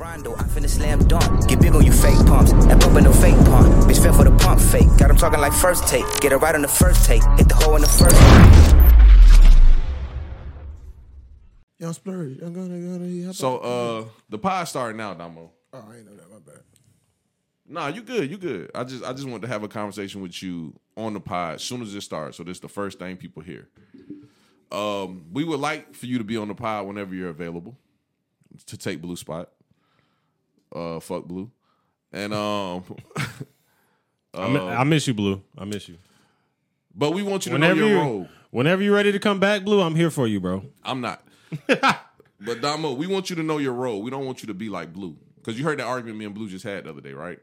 Rondo, I finna slam dunk. Get big on you fake pumps. That pump in no fake pump. Bitch fell for the pump fake. Got him talking like first take. Get it right on the first take. Hit the hole in the first Young splurge. I'm gonna, gonna, how So uh the pod starting now, Damo. oh, I ain't know that. My bad. Nah, you good, you good. I just I just want to have a conversation with you on the pod as soon as it starts. So this is the first thing people hear. Um, we would like for you to be on the pod whenever you're available to take blue spot. Uh fuck blue. And um I, I miss you, Blue. I miss you. but we want you to Whenever know your you, role. whenever you're ready to come back, Blue, I'm here for you, bro. I'm not. but Damo, we want you to know your role. We don't want you to be like Blue. Because you heard that argument me and Blue just had the other day, right?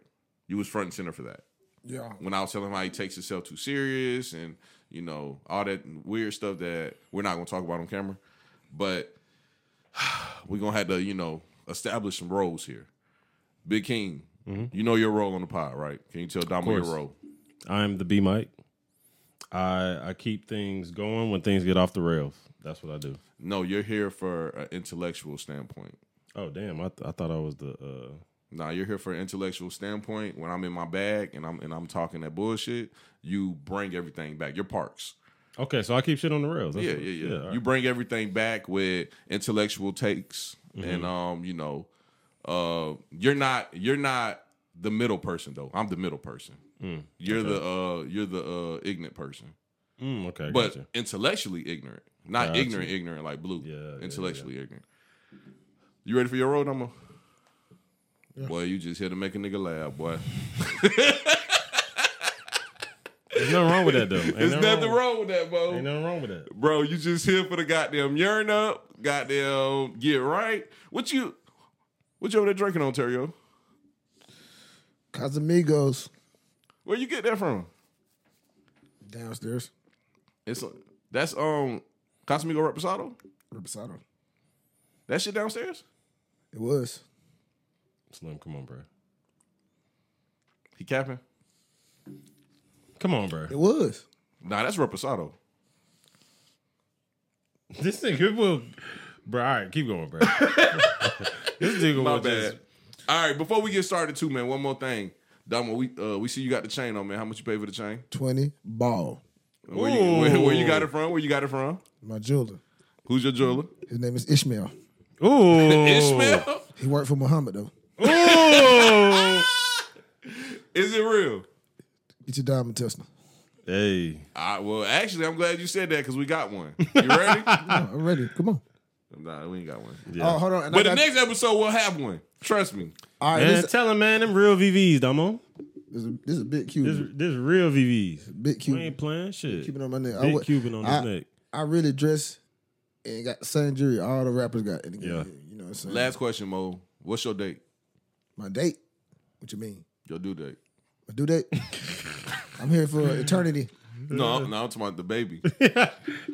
You was front and center for that. Yeah. When I was telling him how he takes himself too serious and, you know, all that weird stuff that we're not gonna talk about on camera. But we're gonna have to, you know, establish some roles here. Big King, you know your role on the pod, right? Can you tell Damo your role? I'm the B Mike. I I keep things going when things get off the rails. That's what I do. No, you're here for an intellectual standpoint. Oh damn! I, th- I thought I was the. uh Nah, you're here for an intellectual standpoint. When I'm in my bag and I'm and I'm talking that bullshit, you bring everything back. Your parks. Okay, so I keep shit on the rails. That's Yeah, what- yeah, yeah. all right. You bring everything back with intellectual takes, Mm-hmm. and um, you know, uh, you're not you're not the middle person though. I'm the middle person. You're the uh, you're the uh, ignorant person, Mm, okay, but gotcha. intellectually ignorant, not Gotcha. ignorant, ignorant like blue. Yeah, yeah, intellectually ignorant. You ready for your role number? Boy, you just here to make a nigga laugh, boy. There's nothing wrong with that though. Ain't There's nothing nothing wrong with that, bro. Ain't nothing wrong with that. Bro, you just here for the goddamn urine up, goddamn get right. What you what you over there drinking, Ontario? Casamigos Where you get that from? downstairs. It's that's um Casamigo Reposado? Reposado. That shit downstairs? It was. Slim, come on, bro. He capping? Come on, bro. It was. Nah, that's Reposado. This nigga will, bro. All right, keep going, bro. this nigga My will bad. just. All right, before we get started too, man, one more thing. Damo, we uh, we see you got the chain on, man. How much you pay for the chain? Twenty ball. Where you, where, where you got it from? Where you got it from? My jeweler. Who's your jeweler? His name is Ishmael. Ooh, Ishmael? He worked for Muhammad though. Ooh. Is it real? Get your diamond tester. hey, well, actually, I'm glad you said that because we got one. You ready? Oh, I'm ready. Come on. Nah, we ain't got one. Oh, hold on. And But I the got, next episode we'll have one. Trust me. all right, man, this, tell him, man, them real VVs, Damo. this, is, this is a big cube. This, this real VVs. big We cube. ain't playing shit. Keeping on my neck. I Big would- Cuban on I, his neck. I really dress and got the same jewelry all the rappers got in the game. Yeah. You know what I'm saying? Last question, Mo. What's your date? My date. What you mean? Your due date? My due date? I'm here for eternity. No, no, I'm talking about the baby.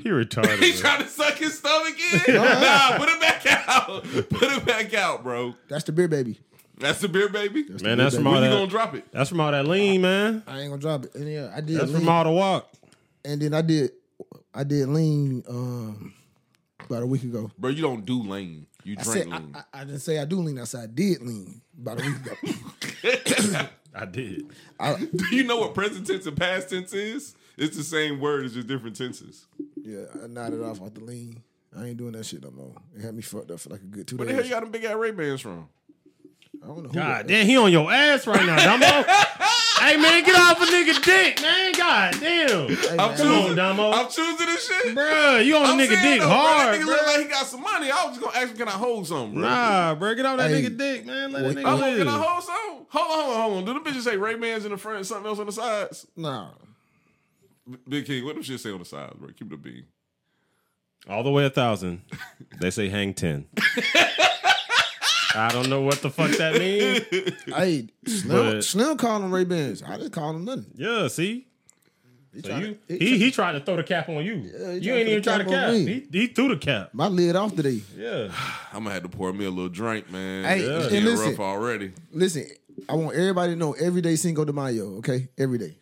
He retarded. he man. trying to suck his stomach in? nah, put it back out. Put it back out, bro. That's the beer baby. That's the beer baby. Man, that's from all when you gonna drop it? That's from all that lean, man. I ain't gonna drop it. And yeah, I did That's lean, from all the walk. and then I did I did lean um about a week ago. Bro, you don't do lean. You I drink said lean. I, I, I didn't say I do lean. I said I did lean about a week ago. I did. I, do you know what present tense and past tense is? It's the same word, it's just different tenses. yeah, I nodded off off the lean. I ain't doing that shit no more. It had me fucked up for like a good two Where the days. hell you got them big ass Ray Bans from? I don't know who God that- damn, he on your ass right now, Dumbo. hey man, get off a nigga dick, man. God damn. Hey, I'm man, Come on, choosing, Dumbo. I'm choosing this shit. Bruh, you on I'm a nigga saying dick though, bro, hard, That nigga bro. look like he got some money. I was just gonna ask him, can I hold something, bro? Nah, bro, get off that Hey. nigga dick, man. Let that Well, nigga I'm gonna, can I hold something? Hold on, hold on, hold on. Do the bitches say Ray Bans in the front and something else on the sides? Nah. B- Big King, what them shit say on the sides, bro? Keep it a bean. All the way a thousand. They say hang ten. I don't know what the fuck that means. Hey, Slim, But- Slim called him Ray Bans. I didn't call him nothing. Yeah, see? He So tried you, to- he, he tried to throw the cap on you. he you tried ain't to even throw try the to cap cap. on He, me. he threw the cap. my lid off today. Yeah. I'm gonna have to pour me a little drink, man. Hey, It's and getting listen. rough already. Listen, I want everybody to know every day Cinco de Mayo, okay? Every day.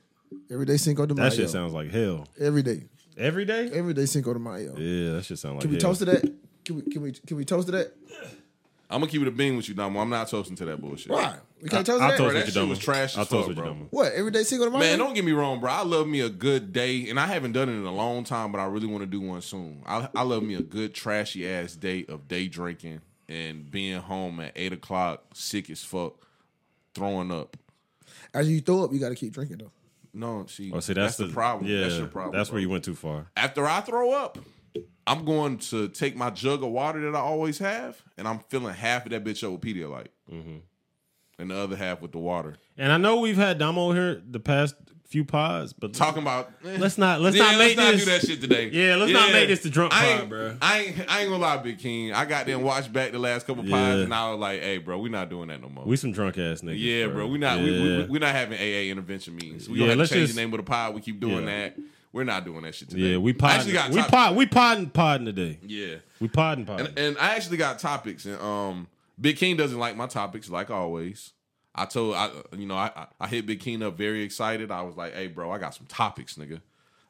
Every day Cinco de Mayo. That shit sounds like hell. every day. Every day? Every day Cinco de Mayo. Yeah, that shit sound like Can we hell. toast to that? Can we can we can we toast to that? I'm gonna keep it a bean with you, Damo. I'm not toasting to that bullshit. Why? We can't toast I that. toast that with you, shit Dumbo. was trash I as toast fuck, with you, bro. Dumbo. What? Everyday single tomorrow? Man, don't get me wrong, bro. I love me a good day, and I haven't done it in a long time, but I really want to do one soon. I, I love me a good trashy ass day of day drinking and being home at eight o'clock, sick as fuck, throwing up. As you throw up, you got to keep drinking though. No, see, Oh, see, that's, the, problem. Yeah, that's your problem. That's bro. where you went too far. After I throw up, I'm going to take my jug of water that I always have, and I'm filling half of that bitch up with Pedialyte, Mm-hmm. and the other half with the water. And I know we've had Damo here the past few pods, but Talking about let's not let's yeah, not make let's not this. do that shit today. Yeah, let's not make this the drunk I pod, bro. I ain't, I ain't gonna lie, Big King. I got them watched back the last couple Yeah. pods, and I was like, "Hey, bro, we not doing that no more." We some drunk ass niggas. yeah, bro, we not. We, Yeah. we, we not having AA intervention meetings. We Yeah, gonna have to change just- the name of the pod. We keep doing Yeah. that. We're not doing that shit today. yeah, we pod. We topics. pod. We podding podding today. Yeah, We podding podding. and, and I actually got topics, and um, Big King doesn't like my topics, like always. I told I, you know, I I- I hit Big King up very excited. I was like, "Hey, bro, I got some topics, nigga,"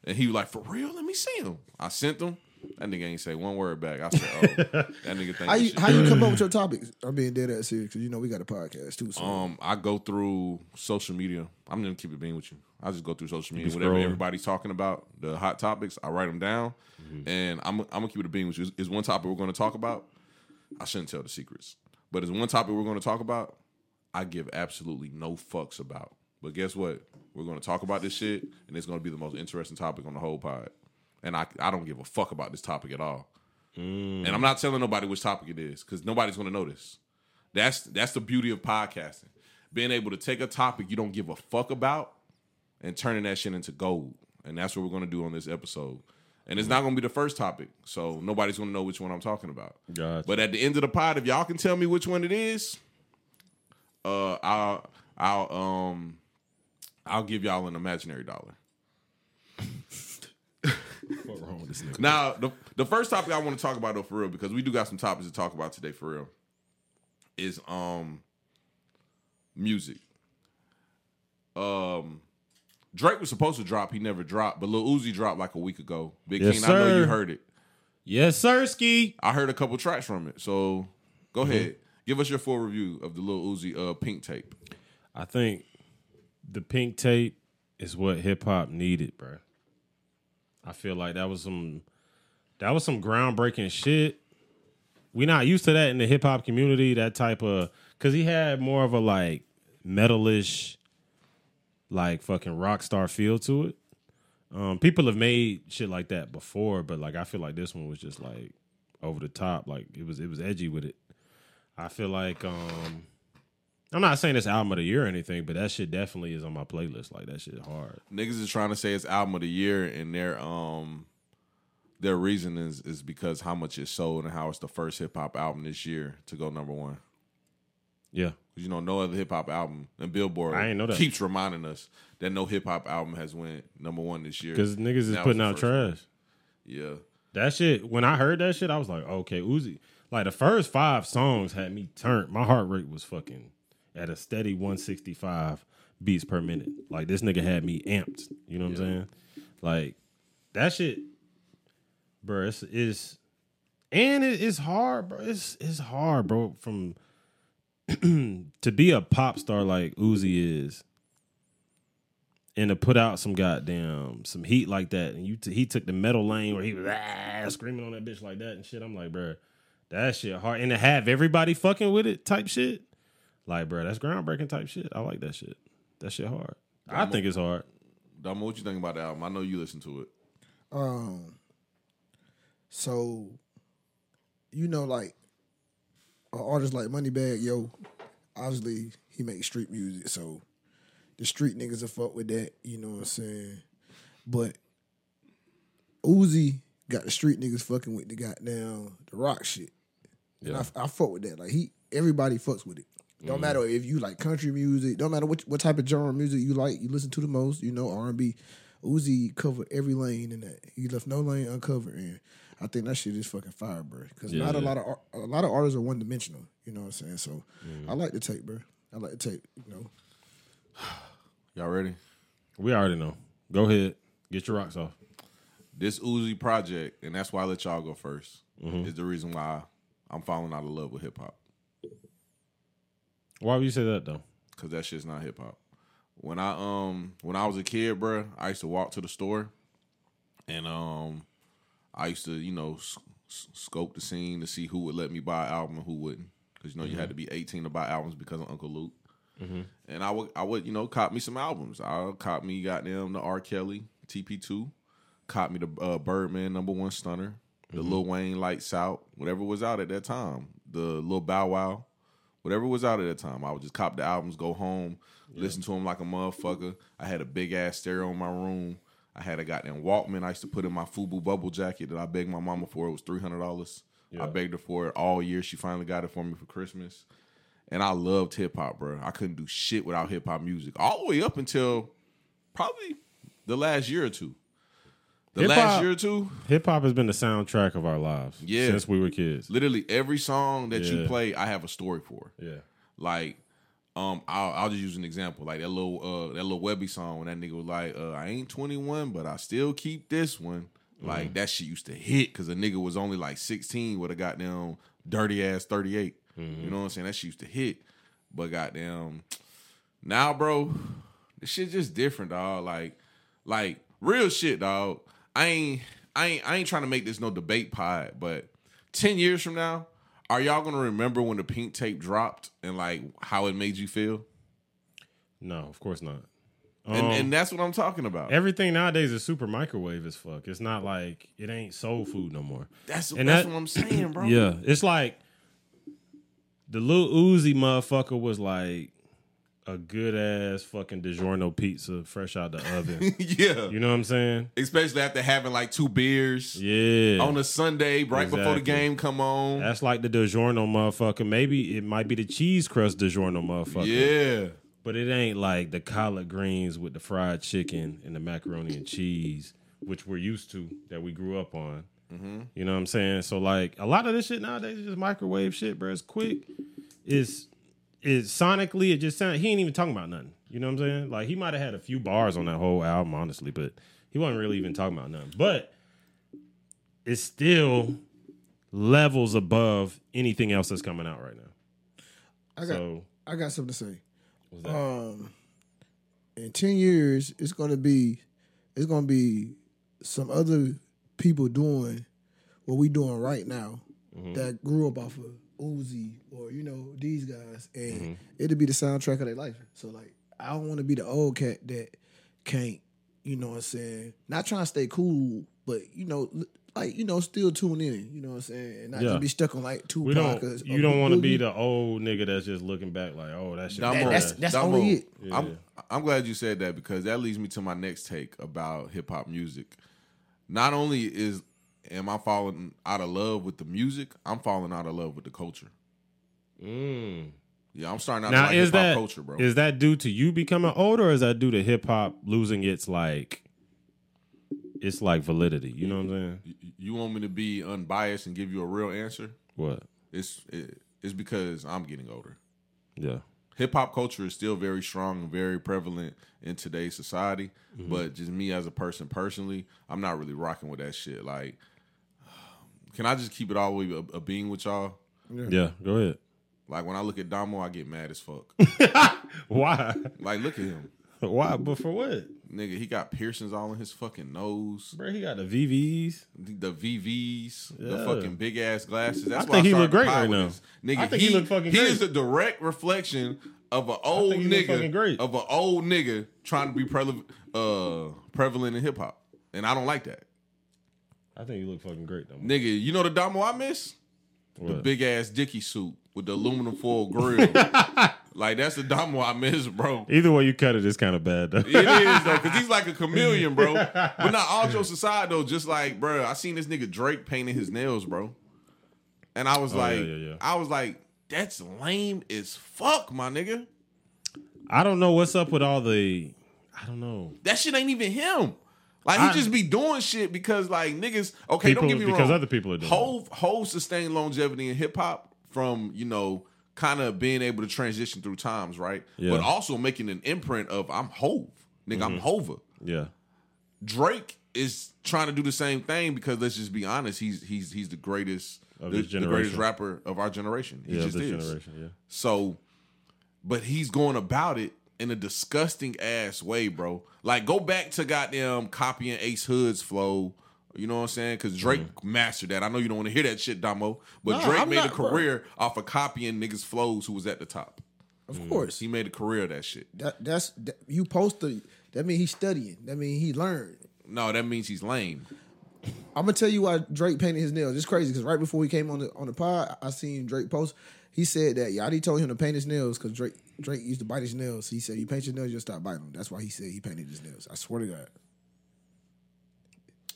and he was like, "For real? Let me see them." I sent them. That nigga ain't say one word back. I said, "Oh, that nigga think How you how you come up with your topics? I'm being dead ass serious because you know we got a podcast too. So Um, I go through social media. I'm gonna keep it being with you. I just go through social media. Whatever scrolling. everybody's talking about, the hot topics, I write them down, Mm-hmm. and I'm I'm gonna keep it a being with you. Is, is one topic we're gonna talk about? I shouldn't tell the secrets, but is one topic we're gonna talk about? I give absolutely no fucks about. But guess what? We're gonna talk about this shit, and it's gonna be the most interesting topic on the whole pod. And I I don't give a fuck about this topic at all. Mm. And I'm not telling nobody which topic it is because nobody's gonna notice. That's that's the beauty of podcasting. Being able to take a topic you don't give a fuck about and turning that shit into gold. And that's what we're gonna do on this episode. And it's not gonna be the first topic, so nobody's gonna know which one I'm talking about. Gotcha. But at the end of the pod, if y'all can tell me which one it is, uh, I'll I'll um I'll give y'all an imaginary dollar. What wrong with this nigga? Now, the the first topic I want to talk about though, for real, because we do got some topics to talk about today, for real, is um music. Um, Drake was supposed to drop, he never dropped, but Lil Uzi dropped like a week ago. Big Yes, King, I know you heard it. Yes, sir, ski. I heard a couple tracks from it, so go Mm-hmm. ahead, give us your full review of the Lil Uzi uh Pink tape. I think the pink tape is what hip hop needed, bro. I feel like that was some that was some groundbreaking shit. We not used to that in the hip hop community. That type of because he had more of a like metalish, like fucking rock star feel to it. Um, people have made shit like that before, but like I feel like this one was just like over the top. Like it was it was edgy with it. I feel like um I'm not saying it's album of the year or anything, but that shit definitely is on my playlist. Like that shit hard. Niggas is trying to say it's album of the year, and their um their reason is is because how much it sold and how it's the first hip hop album this year to go number one. Yeah. you know, no other hip hop album and Billboard I ain't know that. keeps reminding us that no hip hop album has went number one this year. Because niggas is putting out first one. trash. Yeah. That shit, when I heard that shit, I was like, okay, Uzi. Like the first five songs had me turned. My heart rate was fucking at a steady 165 beats per minute. Like this nigga had me amped. You know what I'm saying? Like that shit, bro. It's, it's and it, it's hard, bro. It's it's hard, bro. From to be a pop star like Uzi is, and to put out some goddamn some heat like that, and you t- he took the metal lane where he was ah, screaming on that bitch like that and shit. I'm like, bro, that shit hard, and to have everybody fucking with it type shit, like, bro, that's groundbreaking type shit. I like that shit. That shit hard. I think it's hard. Damo, what you think about the album? I know you listen to it. Um, so you know, like an artist like Moneybagg Yo, obviously he makes street music, so the street niggas will fuck with that. You know what I'm saying? But Uzi got the street niggas fucking with the goddamn the rock shit. And I, I fuck with that. Like he, everybody fucks with it. Don't mm. matter if you like country music. Don't matter what what type of genre of music you like. You listen to the most. You know R and B. Uzi covered every lane in that. He left no lane uncovered, and I think that shit is fucking fire, bro. Because not a lot of a lot of artists are one dimensional. You know what I'm saying? So mm. I like the tape, bro. I like the tape. You know, Y'all ready? We already know. Go ahead, get your rocks off. This Uzi project, and that's why I let y'all go 1st mm-hmm. is the reason why I'm falling out of love with hip hop. Why would you say that though? Cause that shit's not hip hop. When I um when I was a kid, bruh, I used to walk to the store, and um I used to you know scope the scene to see who would let me buy an album and who wouldn't. Cause you know you had to be eighteen to buy albums because of Uncle Luke. And I would I would you know cop me some albums. I cop me goddamn the R Kelly TP two, cop me the uh, Birdman number one stunner, the mm-hmm. Lil Wayne Lights Out, whatever was out at that time, the Lil Bow Wow whatever was out at that time. I would just cop the albums, go home, listen to them like a motherfucker. I had a big ass stereo in my room. I had a goddamn Walkman. I used to put in my FUBU bubble jacket that I begged my mama for. It was three hundred dollars. I begged her for it all year. She finally got it for me for Christmas. And I loved hip hop, bro. I couldn't do shit without hip hop music. All the way up until probably the last year or two. The Hip-hop- last year or two, Hip hop has been the soundtrack of our lives. Yeah. Since we were kids. literally every song that you play, I have a story for. Yeah. Like, um, I'll, I'll just use an example. Like that little uh that little Webbie song when that nigga was like, uh, I ain't 21, but I still keep this one. Like that shit used to hit because a nigga was only like 16 with a goddamn dirty ass 38. You know what I'm saying? That shit used to hit. But goddamn now, bro, the shit just different, dog. Like, like real shit, dog. I ain't I ain't I ain't trying to make this no debate pod, but 10 years from now, are y'all gonna remember when the pink tape dropped and like how it made you feel? No, of course not. And Um, and that's what I'm talking about. everything nowadays is super microwave as fuck. It's not like it ain't soul food no more. that's and that's that- what I'm saying, bro. Yeah, it's like the little Uzi motherfucker was like a good ass fucking DiGiorno pizza fresh out the oven. yeah. You know what I'm saying? Especially after having like two beers Yeah. on a Sunday right before the game come on. That's like the DiGiorno motherfucker. Maybe it might be the cheese crust DiGiorno motherfucker. yeah. But it ain't like the collard greens with the fried chicken and the macaroni and cheese, which we're used to, that we grew up on. Mm-hmm. You know what I'm saying? So like a lot of this shit nowadays is just microwave shit, bro. It's quick. It's it's sonically it just sound he ain't even talking about nothing. You know what I'm saying? Like he might have had a few bars on that whole album, honestly, but he wasn't really even talking about nothing. But it's still levels above anything else that's coming out right now. I got So I got something to say. Um, in ten years, it's gonna be it's gonna be some other people doing what we doing right now that grew up off of Uzi or you know these guys, and mm-hmm. it'll be the soundtrack of their life. So like, I don't want to be the old cat that can't, you know what I'm saying, not trying to stay cool, but you know. Like you know, still tune in. You know what I'm saying, and not Yeah. just be stuck on like two. we don't. You don't want to be the old nigga that's just looking back like, oh, that shit. That- that's- that's Damo, only it. I'm, I'm glad you said that because that leads me to my next take about hip hop music. Not only is am I falling out of love with the music, I'm falling out of love with the culture. Mm. Yeah, I'm starting out Now to like is that culture, bro. is that due to you becoming older, or is that due to hip hop losing its like, its like validity? You know what I'm saying? You- you want me to be unbiased and give you a real answer? What? It's it, it's because I'm getting older. Yeah. hip hop culture is still very strong and very prevalent in today's society. But just me as a person personally, I'm not really rocking with that shit. Like, can I just keep it all the way a, a being with y'all? Yeah. Go ahead. Like when I look at Damo, I get mad as fuck. Why? like, look at him, Why? But for what? nigga. He got piercings all in his fucking nose, Bro, he got the VVs. the VVs, the fucking big ass glasses. That's I why think he look great right now. this. Nigga, I think he look fucking He great. is a direct reflection of an old think he look nigga, great. of an old nigga trying to be prevalent, uh, prevalent in hip hop, and I don't like that. I think you look fucking great though. Nigga, you know the Damo I miss? The big ass Dicky suit with the aluminum foil grill. like that's the Damo I miss, bro. Either way you cut it, it's kind of bad though. It is though, cause he's like a chameleon, bro. But not all jokes aside though, just like, bro, I seen this nigga Drake painting his nails, bro. And I was Oh, yeah, like, yeah, yeah. I was like, that's lame as fuck, my nigga. I don't know what's up with all the. I don't know. That shit ain't even him. Like he I- just be doing shit because like niggas. Okay, People- don't get me wrong. because other people are doing it. Hove Hove sustained longevity in hip hop from you know kind of being able to transition through times, right? Yeah. But also making an imprint of I'm Hove, nigga. I'm Mm-hmm. Hova. Yeah. Drake is trying to do the same thing because let's just be honest, he's he's he's the greatest Of the, the greatest rapper of our generation. He Yeah. just This is. generation. Yeah. So but he's going about it in a disgusting ass way, bro. Like go back to goddamn copying Ace Hood's flow. You know what I'm saying? Because Drake mm-hmm. mastered that. I know you don't want to hear that shit, Damo, but Nah, Drake I'm made not, a bro. career off of copying niggas' flows who was at the top. Of mm. course, He made a career of that shit. that, that's that, you supposed to. That mean he's studying. That mean he learned. No, that means he's lame. I'm gonna tell you why Drake painted his nails. It's crazy because right before he came on the on the pod, I seen Drake post. He said that Yachty told him to paint his nails because Drake Drake used to bite his nails. He said, "You paint your nails, you'll stop biting them." That's why he said he painted his nails. I swear to God.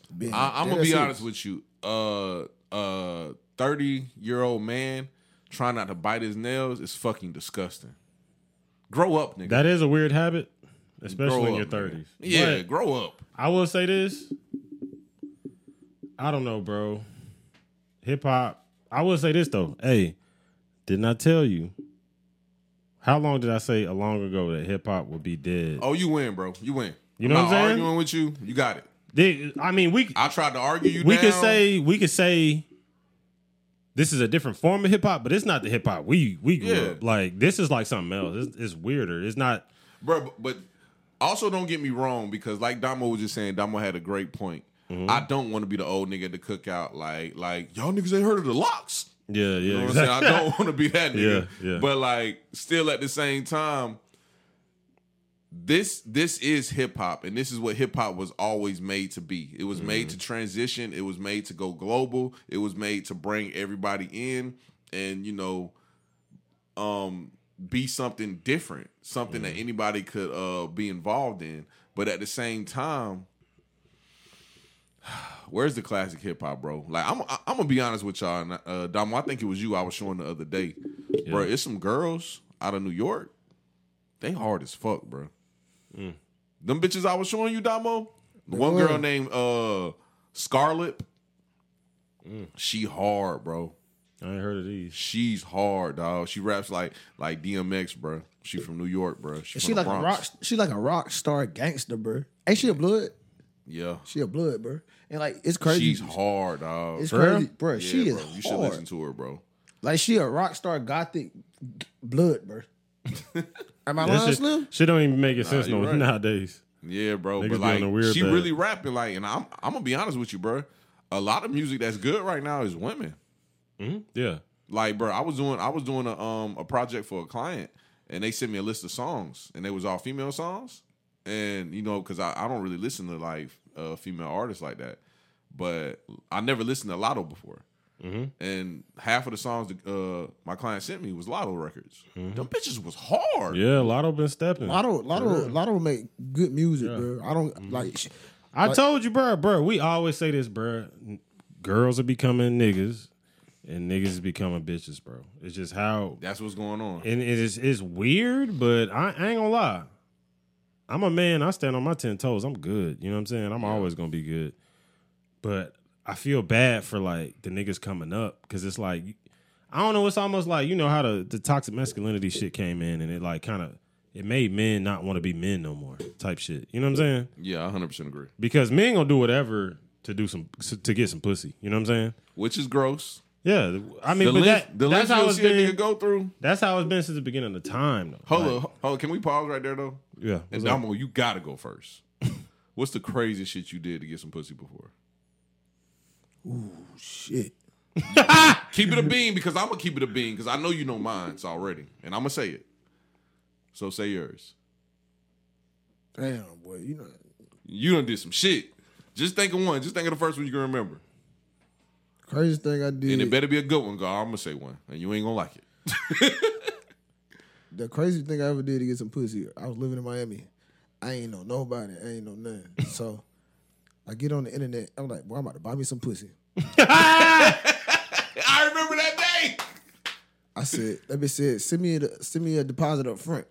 Ben, I, I'm gonna be serious. honest with you. Uh, uh, thirty year old man trying not to bite his nails is fucking disgusting. Grow up, nigga. That is a weird habit, especially Grow in your up, nigga. thirties. Yeah, grow up. I will say this. I don't know, bro. Hip hop. I will say this though. Hey, didn't I tell you? How long did I say a long ago that hip hop would be dead? Oh, you win, bro. You win. You know I'm what I'm saying? arguing with you. You got it. They- I mean, we I tried to argue you. we down. could say we could say this is a different form of hip hop, but it's not the hip hop we we grew Yeah. up like. This is like something else. It's, it's weirder. It's not. bro. But, but also don't get me wrong because like Damo was just saying, Damo had a great point. Mm-hmm. I don't want to be the old nigga at the cookout like like y'all niggas ain't heard of the locks. Yeah, yeah. You know exactly. I'm saying? I don't want to be that nigga. Yeah, yeah. But like, still at the same time, this this is hip hop, and this is what hip hop was always made to be. It was made Mm-hmm. to transition. It was made to go global. It was made to bring everybody in, and you know, um, be something different, something Mm-hmm. that anybody could uh be involved in. But at the same time, where's the classic hip hop, bro? Like I'm, I'm gonna be honest with y'all. And, uh, Damo, I think it was you I was showing the other day, bro. It's some girls out of New York. They hard as fuck, bro. Them bitches I was showing you, Damo. The one were. girl named uh Scarlet. She hard, bro. I ain't heard of these. She's hard, dog. She raps like like DMX, bro. She from New York, bro. She, She the like a rock. She like a rock star gangster, bro. Ain't she a blood? Yeah, She a blood, bro. And like it's crazy. she's hard, dog. It's For real? crazy, bro. Yeah, she bro. is You should hard. listen to her, bro. Like she a rock star gothic blood, bro. Am I That lying, shit, Slim? shit don't even make it sense no right. nowadays. Yeah, bro. Niggas but like, weird she bag. really rapping like, and I'm I'm gonna be honest with you, bro. A lot of music that's good right now is women. Yeah. Like, bro, I was doing I was doing a um a project for a client, and they sent me a list of songs, and they was all female songs, and you know, because I, I don't really listen to like uh, female artists like that, but I never listened to Latto before. And half of the songs that, uh, my client sent me was Latto records. Them bitches was hard. Yeah, Latto been stepping. Latto, Latto, Latto make good music, bro. I don't Mm-hmm. like. sh- I told you, bro, bro. We always say this, bro. Girls are becoming niggas, and niggas is becoming bitches, bro. It's just how, That's what's going on. and it is it's weird, but I, I ain't gonna lie. I'm a man. I stand on my ten toes. I'm good. You know what I'm saying? I'm always gonna be good. But I feel bad for like the niggas coming up because it's like I don't know. It's almost like you know how the the toxic masculinity shit came in, and it like kind of it made men not want to be men no more, type shit. You know what I'm saying? Yeah, I 100% agree. because men gonna do whatever to do some to get some pussy. You know what I'm saying? Which is gross. Yeah, I mean, The but that, the that's how it's nigga been. go through. That's how it's been since the beginning of the time, though. Hold Like, on, hold on. Can we pause right there though? Yeah, And what's up? Damo, you gotta go first. What's the craziest shit you did to get some pussy before? Ooh, shit. Keep it a bean because I'm gonna keep it a bean because I know you know mine's already, and I'm gonna say it. So say yours. Damn, boy. You know, You done did some shit. Just think of one. Just think of the first one you can remember, craziest thing I did, and it better be a good one. God, I'm gonna say one, and you ain't gonna like it. the craziest thing I ever did to get some pussy. I was living in Miami. I ain't know nobody. I ain't know nothing. so I get on the internet. I'm like, boy, I'm about to buy me some pussy. I remember that day. I said, that bitch said, send me a send me a deposit up front.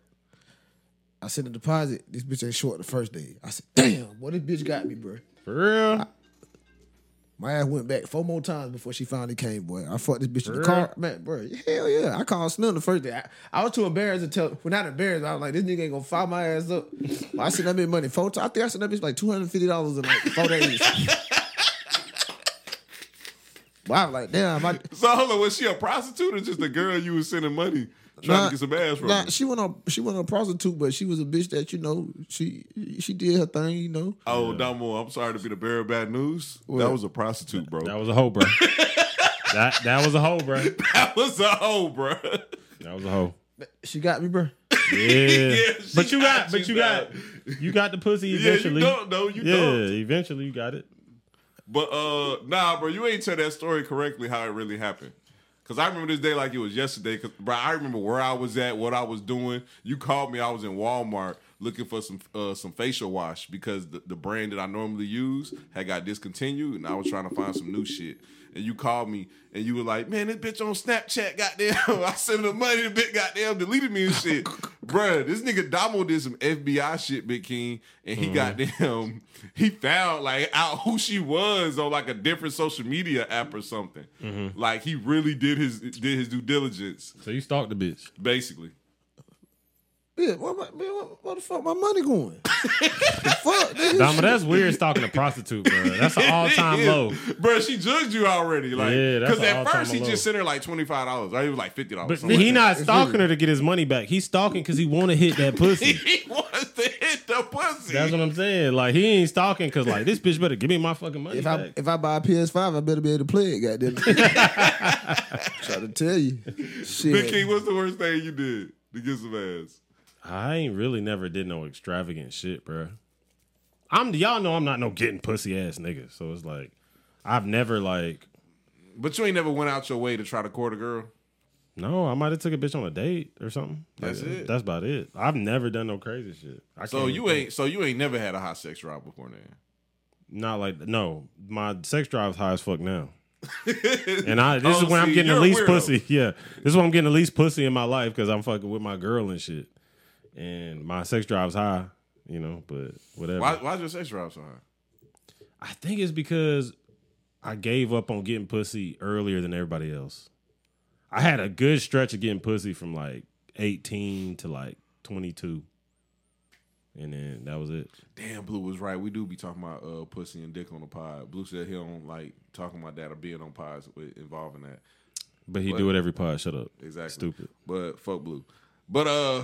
I sent a deposit. This bitch ain't short the first day. I said, damn, boy, this bitch got me, bro. for real. My ass went back four more times before she finally came, boy. I fucked this bitch in the car. Man, bro, hell yeah. I called Slim the first day. I, I was too embarrassed to tell, well, not embarrassed. I was like, this nigga ain't gonna fire my ass up. I sent that bitch money four times. I think I sent that bitch like $250 in like four days. But I was like, damn, I, So hold on, was she a prostitute or just a girl you was sending money trying Nah, to get some ass from? nah, she went on she went on a prostitute, but she was a bitch that you know she she did her thing, you know. oh, Damo, I'm sorry to be the bearer of bad news. That was a prostitute, bro. That was a hoe, bro. that that was a hoe, bro. That was a hoe, bro. That was a hoe. She got me, bro. Yeah, Yeah, but you got, got but you, you got, you got the pussy Yeah, eventually. you don't know, you yeah, don't. eventually you got it. But uh, nah, bro, you ain't tell that story correctly how it really happened. Cause I remember this day like it was yesterday. Cause bro, I remember where I was at, what I was doing. You called me. I was in Walmart looking for some uh, some facial wash because the, the brand that I normally use had got discontinued, and I was trying to find some new shit. And you called me, and you were like, "Man, this bitch on Snapchat, goddamn, I sent her the money, the bitch, goddamn, deleted me and shit." Bruh, this nigga Damo did some FBI shit, Big King, and he mm-hmm. goddamn, he found like out who she was on like a different social media app or something. Mm-hmm. Like he really did his did his due diligence, So you stalked the bitch. basically. Yeah, where, my, man, where, where the fuck my money going? the fuck, nigga? Dama, that's weird stalking a prostitute, bro. That's an all time Yeah. low. Bro, she judged you already. Like, Yeah, that's because an at all-time first he low. just sent her like twenty five dollars, or it was like fifty dollars. But he not stalking her to get his money back. He's stalking because he want to hit that pussy. he wants to hit the pussy. That's what I'm saying. Like he ain't stalking because like this bitch better give me my fucking money If I back. if I buy a PS5, I better be able to play it. Goddamn. Try to tell you, Big shit. King, what's the worst thing you did to get some ass? I ain't really never did no extravagant shit, bro. I'm y'all know I'm not no getting pussy ass nigga. So it's like I've never like But you ain't never went out your way to try to court a girl. no, I might have took a bitch on a date or something. That's Like, it? That's about it. I've never done no crazy shit. I So you think. ain't so you ain't never had a hot sex drive before then. not like no. My sex drive's high as fuck now. And I this Oh, is when I'm getting the least pussy. Yeah, this is when I'm getting the least pussy in my life because I'm fucking with my girl and shit. And my sex drive's high, you know. But whatever. Why why's your sex drive so high? I think it's because I gave up on getting pussy earlier than everybody else. I had a good stretch of getting pussy from like 18 to like 22. And then that was it. Damn, Blue was right. We do be talking about uh, pussy and dick on the pod. Blue said he don't like talking about that or being on pods with involving that. But he What? do it every pod. Shut up. Exactly. Stupid. But fuck Blue. But uh,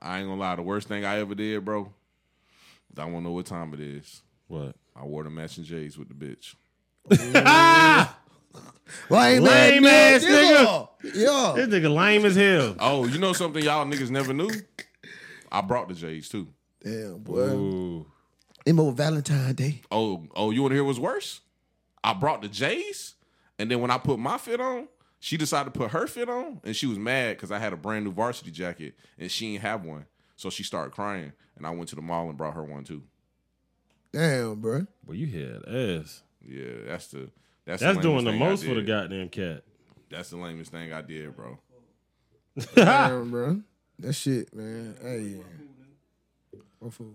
I ain't gonna lie. The worst thing I ever did, bro. is I want to know what time it is. What? I wore the matching J's with the bitch. Lame, Lame ass Yeah. Yeah. This nigga lame as hell. Oh, you know something y'all niggas never knew? I brought the J's too. Damn, boy. Ooh. Them over Valentine's Day. Oh, oh, you want to hear what's worse? I brought the J's, and then when I put my fit on, she decided to put her fit on, and she was mad because I had a brand new varsity jacket and she didn't have one. So she started crying, and I went to the mall and brought her one too. Damn, bro. Well, you had ass. Yeah, that's the that's That's the doing the lamest thing I most for the goddamn cat. That's the lamest thing I did, bro. Damn, bro. That shit, man. Hey. What food?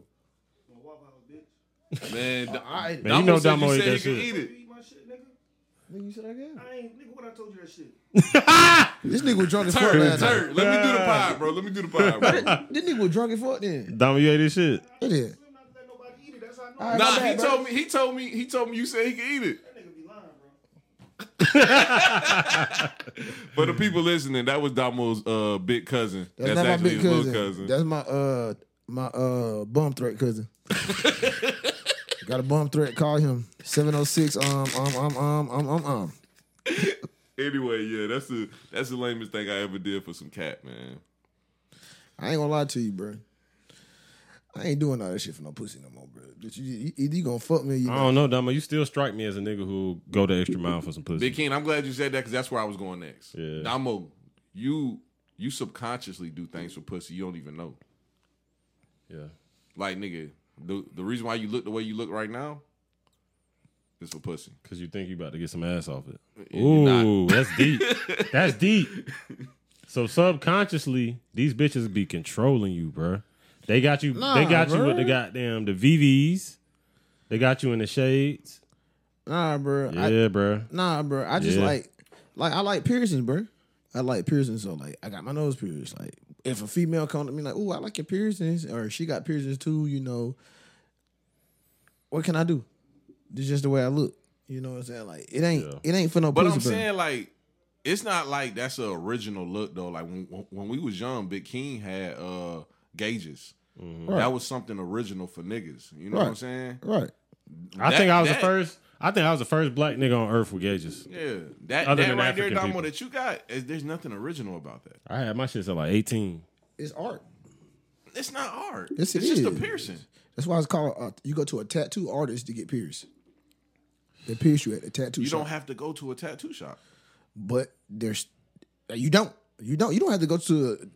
Man, D- Alright. Man, you know said Damo ate that he could shit. eat it. Eat my shit, nigga. Nigga, you said I got? I ain't, nigga, what I told you that shit. This nigga was drunk as fuck Turd, last night. turd. Let me do the pie, bro. Let me do the pie, bro. This nigga was drunk as fuck then. Dama, you ate this shit. It is. I'm not letting nobody eat it. That's how I know. Nah, bad, he bro. told me. He told me. He told me you said he could eat it. That nigga be lying, bro. For the people listening, that was Damo's uh, big cousin. That's, That's, not my actually big his cousin. little cousin. That's my uh my uh bum threat cousin. Got a bum threat. Call him seven oh six. Um um um um um um um. anyway, yeah, that's the that's the lamest thing I ever did for some cat, man. I ain't gonna lie to you, bro. I ain't doing all that shit for no pussy no more, bro. Bitch, you, you, either you gonna fuck me or you I not. don't know, Dama. You still strike me as a nigga who go the extra mile for some pussy. Big King, I'm glad you said that because that's where I was going next. Yeah. Damo, you you subconsciously do things for pussy you don't even know. Yeah. Like nigga, the the reason why you look the way you look right now is for pussy. Cause you think you about to get some ass off it. you're. Ooh, that's deep. that's deep. So subconsciously, these bitches be controlling you, bruh. They got you. they Nah, got you with the goddamn the VVs. They got you in the shades. Nah, bro. I, Yeah, bruh. Nah, bro. I just Yeah. like like I like piercings, bro. I like piercings, so like I got my nose pierced. Like if a female come to me like, "Ooh, I like your piercings," or she got piercings too, you know, what can I do? This is just the way I look. You know what I'm saying? Like it ain't Yeah. it ain't for no But. I'm bro. saying like it's not like that's an original look though. Like when when we was young, Big King had uh gauges. Right. That was something original for niggas. You know what I'm saying? right. I think I was that- the first. I think I was the first black nigga on earth with gauges. Yeah, that, Other that than right there, African Damo, people. that you got, is, there's nothing original about that. I had my shit at like eighteen. It's art. It's not art. Yes, it it's just a is. piercing. That's why it's called. Uh, you go to a tattoo artist to get pierced. They pierce you at the tattoo shop. You shop. don't have to go to a tattoo shop. but there's you don't. You don't. You don't have to go to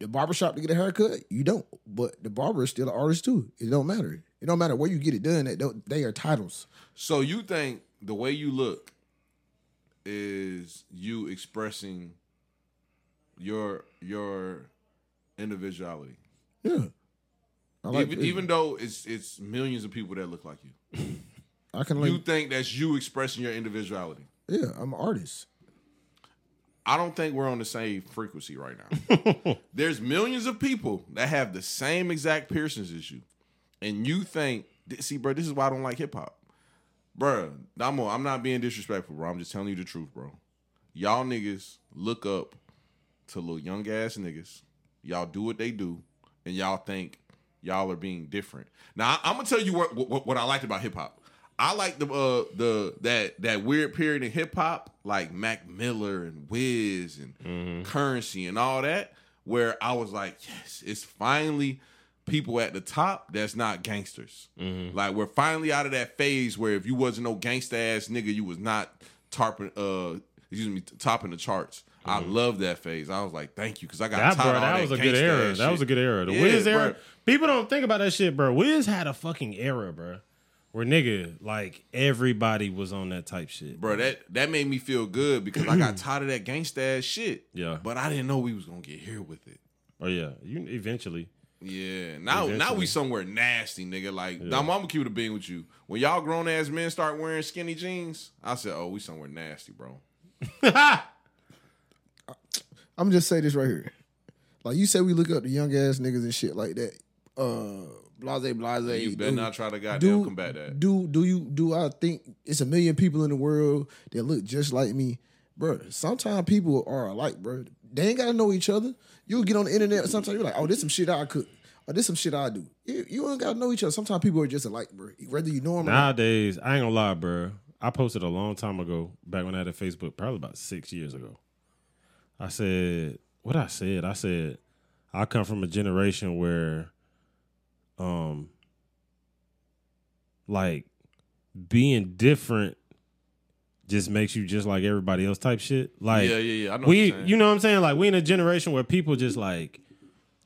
the barber shop to get a haircut. You don't. But the barber is still an artist too. It don't matter. It don't matter where you get it done. They, they are titles. So you think the way you look is you expressing your your individuality, Yeah. Like even even though it's it's millions of people that look like you. I can like You think that's you expressing your individuality. yeah. I'm an artist. I don't think we're on the same frequency right now. There's millions of people that have the same exact piercings as you, and you think, see, bro, this is why I don't like hip hop, bro. I'm I'm not being disrespectful, bro. I'm just telling you the truth, bro. Y'all niggas look up to little young ass niggas. Y'all do what they do, and y'all think y'all are being different. Now I, am gonna tell you what, what what I liked about hip hop. I like the uh the that that weird period in hip hop, like Mac Miller and Wiz and Curren$y and all that, where I was like, yes, it's finally people at the top that's not gangsters. Like we're finally out of that phase where if you wasn't no gangsta ass nigga, you was not tarping uh excuse me topping the charts. I mm-hmm. love that phase. I was like, thank you, because I got That tired bro, of all that was a good era. That was a good era. The Yeah, Wiz era. bro. People don't think about that shit, bro. Wiz had a fucking era, bro. Where nigga, like everybody was on that type shit, bro. That that made me feel good because I got tired of that gangsta ass shit. Yeah. but I didn't know we was gonna get here with it. Oh yeah, you eventually. Yeah, now now we somewhere nasty, nigga. Like I'm, I'm gonna keep it being with you. When y'all grown ass men start wearing skinny jeans, I said, oh, we somewhere nasty, bro. I'm just say this right here. Like you said, we look up the young ass niggas and shit like that. Uh, blase, blase. You better do- not try to goddamn do, combat that. Do do you do I think it's a million people in the world that look just like me, bro? Sometimes people are alike, bro. They ain't gotta know each other. You'll get on the internet. Sometimes you're like, oh, this some shit I could. Or this some shit I do. You, you don't gotta know each other. Sometimes people are just alike, bro. Whether you know them or not. Nowadays, I ain't gonna lie, bro. I posted a long time ago, back when I had a Facebook, probably about six years ago. I said, what I said, I said, I come from a generation where, um, like being different just makes you just like everybody else type shit. Like, yeah, yeah, yeah. I know. we, what you're you know what I'm saying? Like, we in a generation where people just like,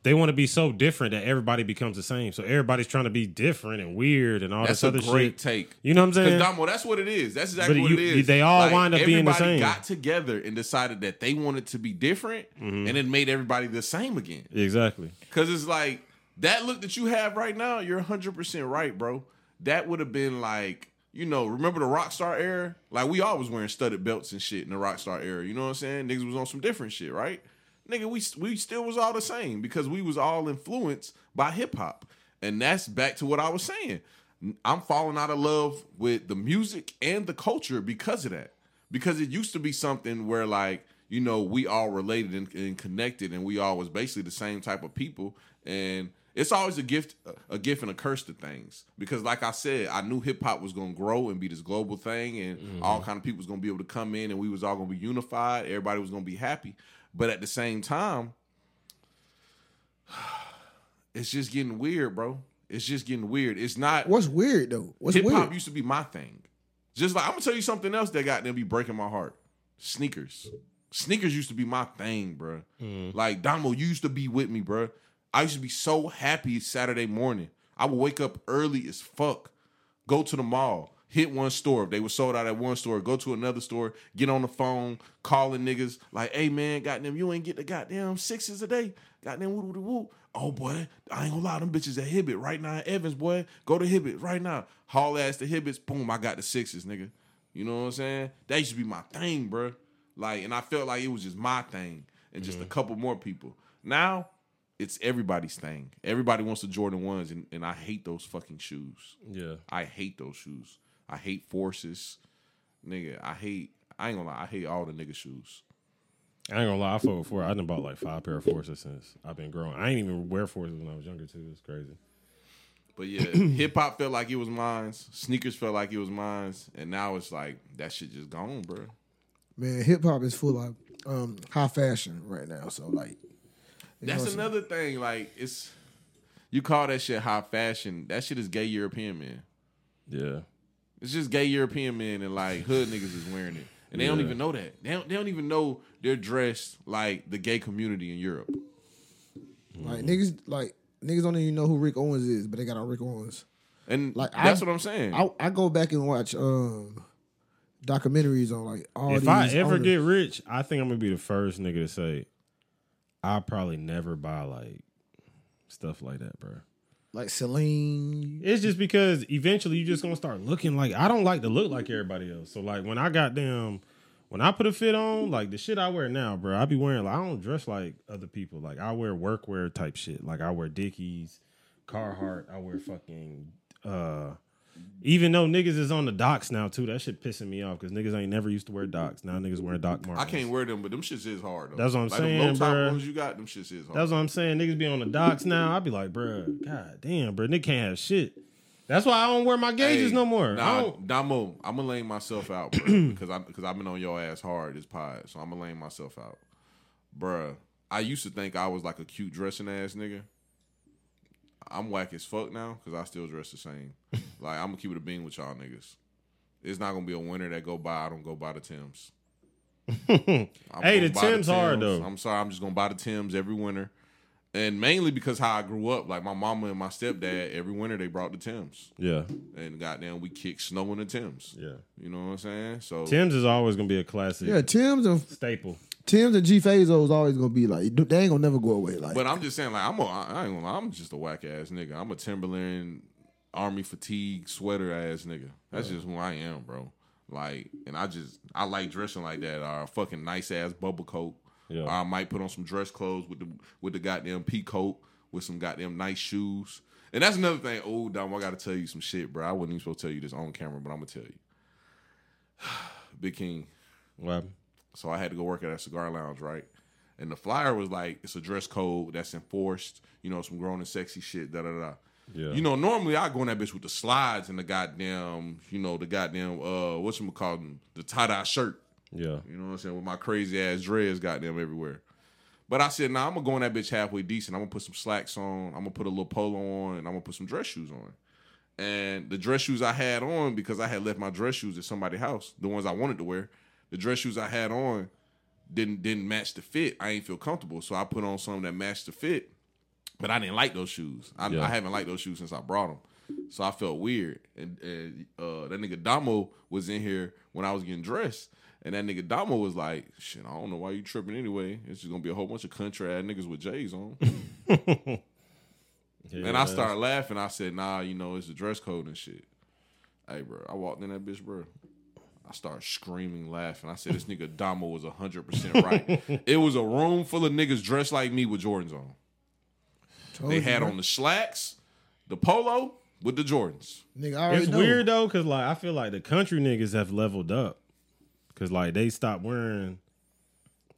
they want to be so different that everybody becomes the same. So everybody's trying to be different and weird and all That's this a other great shit. take. You know what I'm saying? Because Damo, that's what it is. That's exactly But what you- it is. they all wind up being the everybody same. Got together and decided that they wanted to be different, Mm-hmm. and it made everybody the same again. Exactly. Because it's like that look that you have right now. You're 100 percent right, bro. That would have been like. You know, remember the Rockstar era? Like we always wearing studded belts and shit in the Rockstar era. You know what I'm saying? Niggas was on some different shit, right? Nigga, we we still was all the same because we was all influenced by hip hop, and that's back to what I was saying. I'm falling out of love with the music and the culture because of that. Because it used to be something where like you know we all related and, and connected, and we all was basically the same type of people, and it's always a gift, a gift and a curse to things. Because, like I said, I knew hip hop was gonna grow and be this global thing, and mm-hmm. all kind of people was gonna be able to come in, and we was all gonna be unified. Everybody was gonna be happy. But at the same time, it's just getting weird, bro. It's just getting weird. It's not What's weird though? What's hip hop weird? used to be my thing. Just like I'm gonna tell you something else that got them be breaking my heart. Sneakers. Sneakers used to be my thing, bro. Mm. Like Damo, you used to be with me, bro. I used to be so happy Saturday morning. I would wake up early as fuck, go to the mall, hit one store. If they were sold out at one store, go to another store, get on the phone, calling niggas like, "Hey man, goddamn, you ain't get the goddamn sixes a day, goddamn woo woo woo." Oh boy, I ain't gonna lie, them bitches at Hibbett right now, Evans boy, go to Hibbett right now. Haul ass to Hibbetts, boom, I got the sixes, nigga. You know what I'm saying? That used to be my thing, bro. Like, and I felt like it was just my thing and just a mm-hmm. couple more people. Now it's everybody's thing. Everybody wants the Jordan ones, and, and I hate those fucking shoes. Yeah. I hate those shoes. I hate forces. nigga, I hate. I ain't gonna lie. I hate all the nigga shoes. I ain't gonna lie, I fuck with four. I done bought like five pair of forces since I've been growing. I ain't even wear forces when I was younger too. It's crazy. But yeah, hip hop felt like it was mine. Sneakers felt like it was mine, and now it's like that shit just gone, bro. Man, hip hop is full of um, high fashion right now. So like, That's what I'm another thing. Like it's you call that shit high fashion. That shit is gay European men. Yeah. It's just gay European men and like hood niggas is wearing it, and they don't even know that. They don't. They don't even know they're dressed like the gay community in Europe. Like niggas, like niggas don't even know who Rick Owens is, but they got on Rick Owens. And Like, that's I- what I'm saying. I, I go back and watch um documentaries on like all if these. I ever owners. get rich, I think I'm gonna be the first nigga to say I'll probably never buy like stuff like that, bro. Like Celine, It's just because eventually you're just gonna start looking like I don't like to look like everybody else. So like when I got them when I put a fit on, like the shit I wear now, bro, I be wearing like I don't dress like other people. Like I wear workwear type shit. Like I wear Dickies, Carhartt, I wear fucking uh even though niggas is on the docks now too, that shit pissing me off because niggas ain't never used to wear docks. Now niggas wearing Doc marks. I can't wear them, but them shits is hard. Though. That's what I'm like saying, Them low top ones you got, them shits is hard. That's what I'm saying. Niggas be on the docks now. I'd be like, bruh, god damn, bro, nigga can't have shit. That's why I don't wear my gauges Hey, no more. Nah, Damo, I'm gonna lay myself out, bro, because I because I've been on your ass hard this pod, so I'm gonna lay myself out, bruh. I used to think I was like a cute dressing ass nigga. I'm whack as fuck now because I still dress the same. like I'm gonna keep it a bean with y'all niggas. It's not gonna be a winter that go by. I don't go buy the Tims. I'm Hey, gonna the buy Timbs hard, though. I'm sorry, I'm just gonna buy the Tims every winter, and mainly because how I grew up. Like my mama and my stepdad, every winter they brought the Tims yeah, and goddamn, we kick snow in the Tims. yeah. You know what I'm saying? So Tim's is always gonna be a classic yeah, Tim's and staple. Tim's and G Fazo is always gonna be like they ain't gonna never go away. Like, but I'm just saying, like I'm a, I ain't gonna lie, I'm just a whack ass nigga. I'm a Timberland army fatigue sweater ass nigga. That's just who I am, bro. Like, and I just I like dressing like that. Or a fucking nice ass bubble coat. Yeah. Or I might put on some dress clothes with the with the goddamn pea coat with some goddamn nice shoes. And that's another thing. Oh, Dom, I gotta tell you some shit, bro. I wasn't even supposed to tell you this on camera, but I'm gonna tell you. Big King. What happened? So I had to go work at a cigar lounge, right? And the flyer was like, it's a dress code that's enforced, you know, some grown and sexy shit, da da da. Yeah. You know, normally I go in that bitch with the slides and the goddamn, you know, the goddamn uh what's them call them? The tie-dye shirt. Yeah, You know what I'm saying? With my crazy ass dreads goddamn everywhere. But I said, nah, I'm gonna go in that bitch halfway decent. I'm gonna put some slacks on, I'm gonna put a little polo on, and I'm gonna put some dress shoes on. And the dress shoes I had on, because I had left my dress shoes at somebody's house, the ones I wanted to wear, the dress shoes I had on didn't didn't match the fit. I ain't feel comfortable. So I put on some that matched the fit. But I didn't like those shoes. I, Yeah. I haven't liked those shoes since I brought them. So I felt weird. And, and uh, that nigga Damo was in here when I was getting dressed. And that nigga Damo was like, shit, I don't know why you tripping anyway. It's just gonna be a whole bunch of country ass niggas with J's on. and I started laughing. I said, nah, you know, it's a dress code and shit. Hey, bro, I walked in that bitch, bro. I started screaming, laughing. I said, this nigga Damo was 100% right. it was a room full of niggas dressed like me with Jordans on. told They had bro. on the slacks, the polo with the Jordans. nigga. I It's know. weird though, cause like I feel like the country niggas have leveled up, cause like they stopped wearing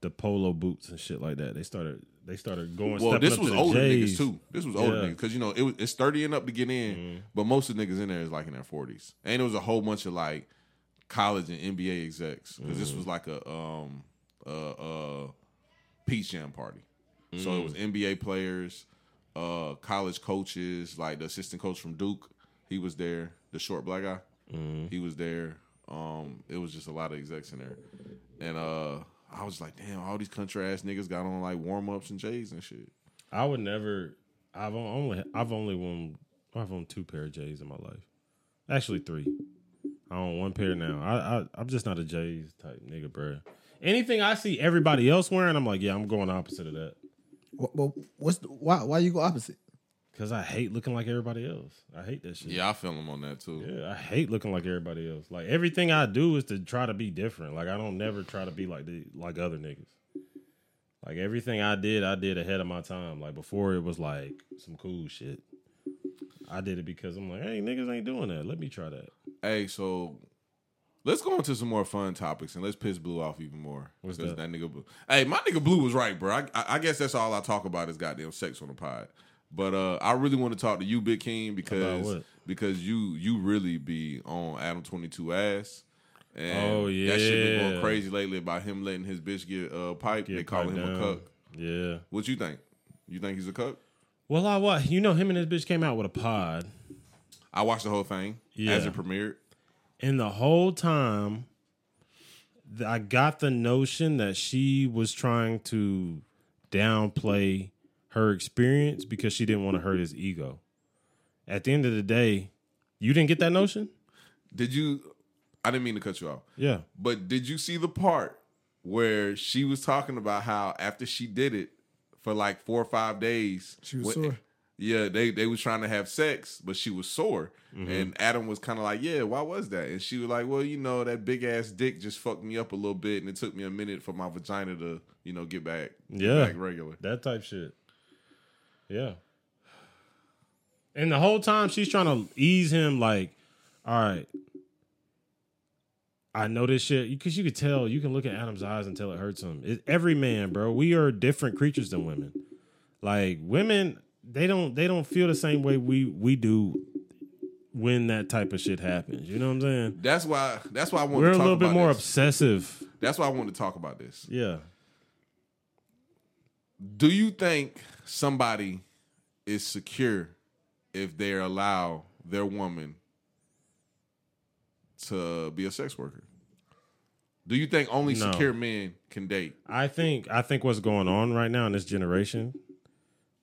the polo boots and shit like that. They started they started going. Well, this up was to older J's. niggas too. This was older Yeah. Mm-hmm. niggas because you know it was it's thirty and up to get in, but most of the niggas in there is like in their forties, and it was a whole bunch of like college and NBA execs because this Mm-hmm. was like a um a, a peach jam party. So Mm. it was NBA players, uh, college coaches, like the assistant coach from Duke, he was there. The short black guy, Mm-hmm. he was there. Um, it was just a lot of execs in there, and uh, I was like, damn, all these country ass niggas got on like warm ups and J's and shit. I would never. I've only I've only worn I've owned two pair of J's in my life. Actually, three. I own one pair now. I, I I'm just not a J's type nigga, bruh. Anything I see everybody else wearing, I'm like, yeah, I'm going opposite of that. Well, what, what's the, why? Why you go opposite? Cause I hate looking like everybody else. I hate that shit. Yeah, I feel him on that too. Yeah, I hate looking like everybody else. Like everything I do is to try to be different. Like I don't never try to be like the like other niggas. Like everything I did, I did ahead of my time. Like before it was like some cool shit. I did it because I'm like, hey, niggas ain't doing that. Let me try that. Hey, so Let's go into some more fun topics and let's piss Blue off even more. What's 'Cause that? nigga Blue. Hey, my nigga Blue was right, bro. I, I, guess that's all I talk about is goddamn sex on the pod. But uh, I really want to talk to you, Big King, because because you you really be on Adam Twenty Two ass. And Oh, yeah, that shit been going crazy lately about him letting his bitch get uh, pipe. Get they him a down. cuck. Yeah. What you think? You think he's a cuck? Well, I what you know, him and his bitch came out with a pod, I watched the whole thing Yeah. as it premiered. and the whole time, th- I got the notion that she was trying to downplay her experience because she didn't want to hurt his ego. At the end of the day, you didn't get that notion. Did you? I didn't mean to cut you off. Yeah. But did you see the part where she was talking about how after she did it for like four or five days, She was when- sore. Yeah, they they was trying to have sex, but she was sore, Mm-hmm. and Adam was kind of like, "Yeah, why was that?" And she was like, "Well, you know, that big ass dick just fucked me up a little bit, and it took me a minute for my vagina to, you know, get back, get Yeah. back regular." That type shit. Yeah. And the whole time she's trying to ease him, like, all right, I know this shit because you could tell, you can look at Adam's eyes and tell it hurts him. It, every man, bro, we are different creatures than women. Like women, they don't they don't feel the same way we we do when that type of shit happens. You know what I'm saying? That's why. That's why I want. We're to a talk little bit more this. obsessive. That's why I want to talk about this. Yeah. Do you think somebody is secure if they allow their woman to be a sex worker? Do you think only No. secure men can date? I think I think what's going on right now in this generation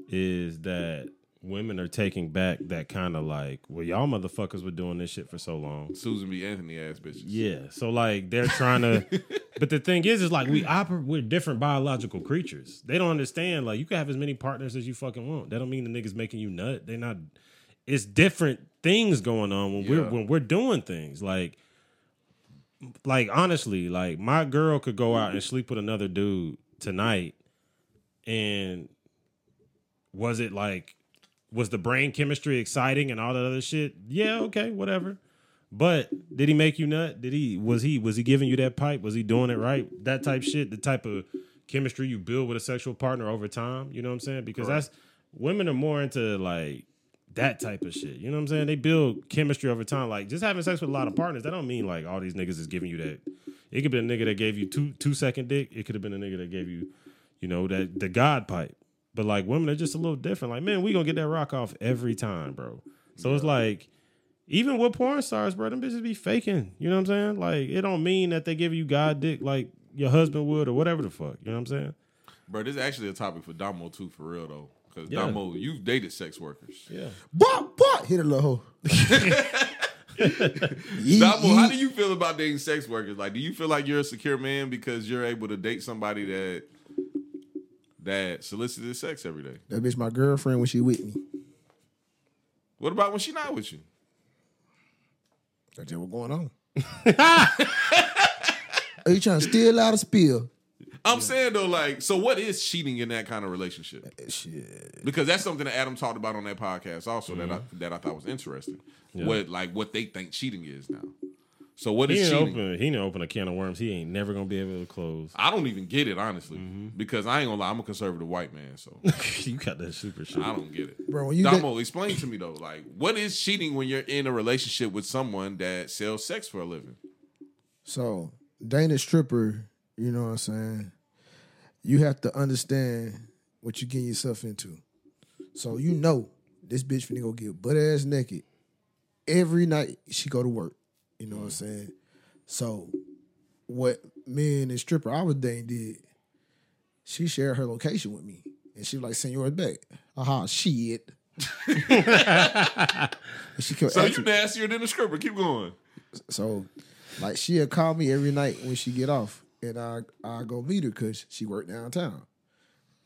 is that women are taking back that kind of like, well, y'all motherfuckers were doing this shit for so long. Susan B. Anthony ass bitches. Yeah, so like they're trying to, but the thing is, is like we operate, we're different biological creatures. They don't understand. Like you can have as many partners as you fucking want. That don't mean the niggas making you nut. They're not. It's different things going on when we're when we're doing things like. Like honestly, like my girl could go out and sleep with another dude tonight, and was it like was the brain chemistry exciting and all that other shit? Yeah, okay, whatever. But did he make you nut? Did he was he was he giving you that pipe? Was he doing it right? That type shit, the type of chemistry you build with a sexual partner over time. You know what I'm saying? Because that's women are more into like that type of shit. You know what I'm saying? They build chemistry over time. Like just having sex with a lot of partners, that don't mean like all these niggas is giving you that. It could be a nigga that gave you two two second dick. It could have been a nigga that gave you, you know, that the God pipe. But like women are just a little different. Like, man, we gonna get that rock off every time, bro. So it's like, even with porn stars, bro, them bitches be faking. You know what I'm saying? Like, it don't mean that they give you God dick like your husband would or whatever the fuck. You know what I'm saying? Bro, this is actually a topic for Damo too, for real though. Because Yeah. Damo, you've dated sex workers. Yeah. Bop, bop, hit a little hole. Damo, how do you feel about dating sex workers? Like, do you feel like you're a secure man because you're able to date somebody that that solicited sex every day? That bitch my girlfriend when she with me. What about when she not with you? That's just what going on. Are you trying to steal out a spill? I'm saying though, like, so what is cheating in that kind of relationship? Shit. Because that's something that Adam talked about on that podcast also that I Mm-hmm. that I thought was interesting. What like what they think cheating is now. So what He is cheating? open. He didn't open a can of worms. He ain't never gonna be able to close. I don't even get it honestly Mm-hmm. because I ain't gonna lie, I'm a conservative white man, so you got that super shit. I don't get it. Bro, when you Damo, explain to me though, like what is cheating when you're in a relationship with someone that sells sex for a living? So, Dana stripper, you know what I'm saying? You have to understand what you getting yourself into. So you know this bitch finna go get butt ass naked every night she go to work. You know what I'm saying? So what me and the stripper I was dating did, she shared her location with me. And she was like, send yours back. Aha, shit. she kept So you nastier than the stripper. Keep going. so, like, she'll call me every night when she get off, and I I go meet her because she worked downtown.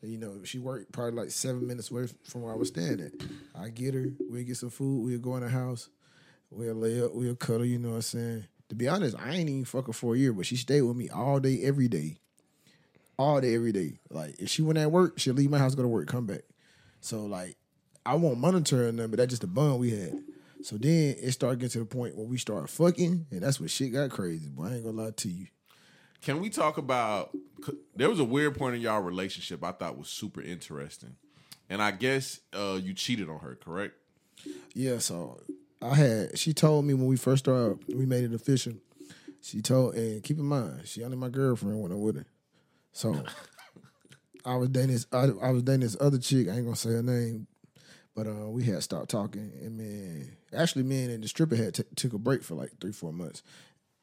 You know, she worked probably like seven minutes away from where I was standing. I get her, we'll get some food, we'll go in the house, we'll lay up, we'll cuddle, you know what I'm saying? To be honest, I ain't even fucking for a year, but she stayed with me all day, every day. All day, every day. Like, if she went at work, she'll leave my house, go to work, come back. So, like, I won't monitor her, but that's just a bond we had. So then it started getting to the point where we started fucking, and that's when shit got crazy. But I ain't gonna lie to you. Can we talk about? There was a weird point in y'all relationship I thought was super interesting, and I guess uh, you cheated on her, correct? Yeah, so I had she told me when we first started, we made it official. She told, and keep in mind, she only my girlfriend when I'm with her. So I was dating this, I, I was dating this other chick. I ain't gonna say her name, but uh, we had stopped talking, and man, actually, me and the stripper had t- took a break for like three, four months,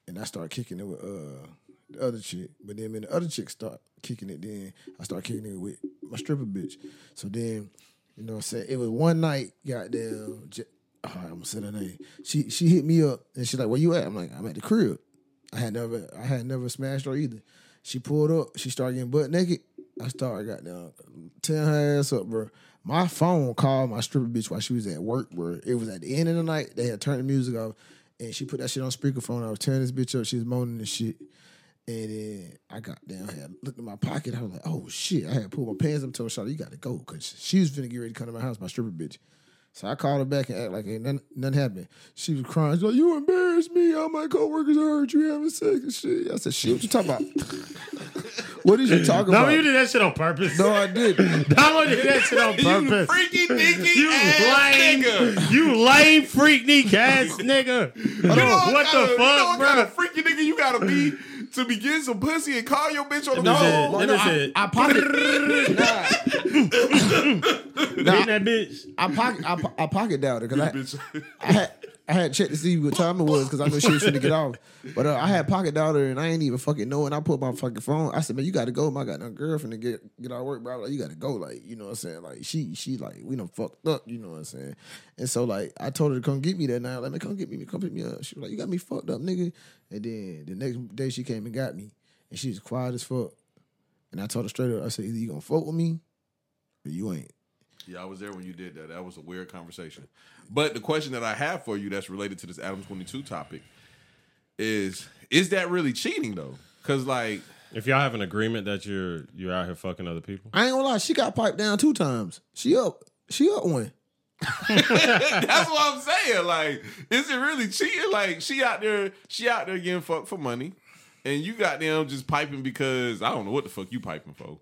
and I started kicking it with uh the other chick. But then when the other chick start kicking it, then I start kicking it with my stripper bitch. So then, you know, what I'm saying it was one night, goddamn. J- Oh, I'm gonna say her name. She she hit me up and she's like, "Where you at?" I'm like, "I'm at the crib." I had never I had never smashed her either. She pulled up. She started getting butt naked. I started got down, tearing her ass up, bro. My phone called my stripper bitch while she was at work, bro. It was at the end of the night. They had turned the music off, and she put that shit on speakerphone. I was tearing this bitch up. She was moaning and shit. And then I got down, had looked in my pocket. I was like, "Oh shit!" I had pulled my pants up, and told Charlotte, "You got to go," because she was finna get ready to come to my house. My stripper bitch. So I called her back and act like ain't nothing, nothing happened. She was crying. She's like, "You embarrassed me. All my coworkers heard you having sex and shit." I said, "Shit, what you talking about? what did you talk about? No, you did that shit on purpose. no, I didn't. Damo did that shit on purpose. You freaky dinky You ass lame, nigga. you lame freak neek ass nigga. You know what the of, You know fuck, bro? kind of freaky nigga you gotta be to be getting some pussy and call your bitch on the No, phone? Then no, I, said- I pocket. Hitting that bitch. I pocket. I, po- I pocket doubted because I, I had I had checked to see what time it was because I knew she was trying to get off. But uh, I had pocket daughter and I ain't even fucking know. And I put my fucking phone. I said, man, you got to go. My goddamn girlfriend to get get out of work, bro. Like, you got to go. Like, you know what I'm saying? Like, she she like we done fucked up. You know what I'm saying? And so like I told her to come get me that night. Like, man, come get me. Come pick me up. She was like, you got me fucked up, nigga. And then the next day she came and got me, and she was quiet as fuck. And I told her straight up, I said, either you gonna fuck with me, or you ain't. Yeah, I was there when you did that. That was a weird conversation. But the question that I have for you that's related to this Adam 22 topic is is that really cheating though? Cuz like If y'all have an agreement that you're you're out here fucking other people, I ain't gonna lie, she got piped down two times. She up, she up one. that's what I'm saying. Like is it really cheating? Like she out there she out there getting fucked for money and you got them just piping because I don't know what the fuck you piping for.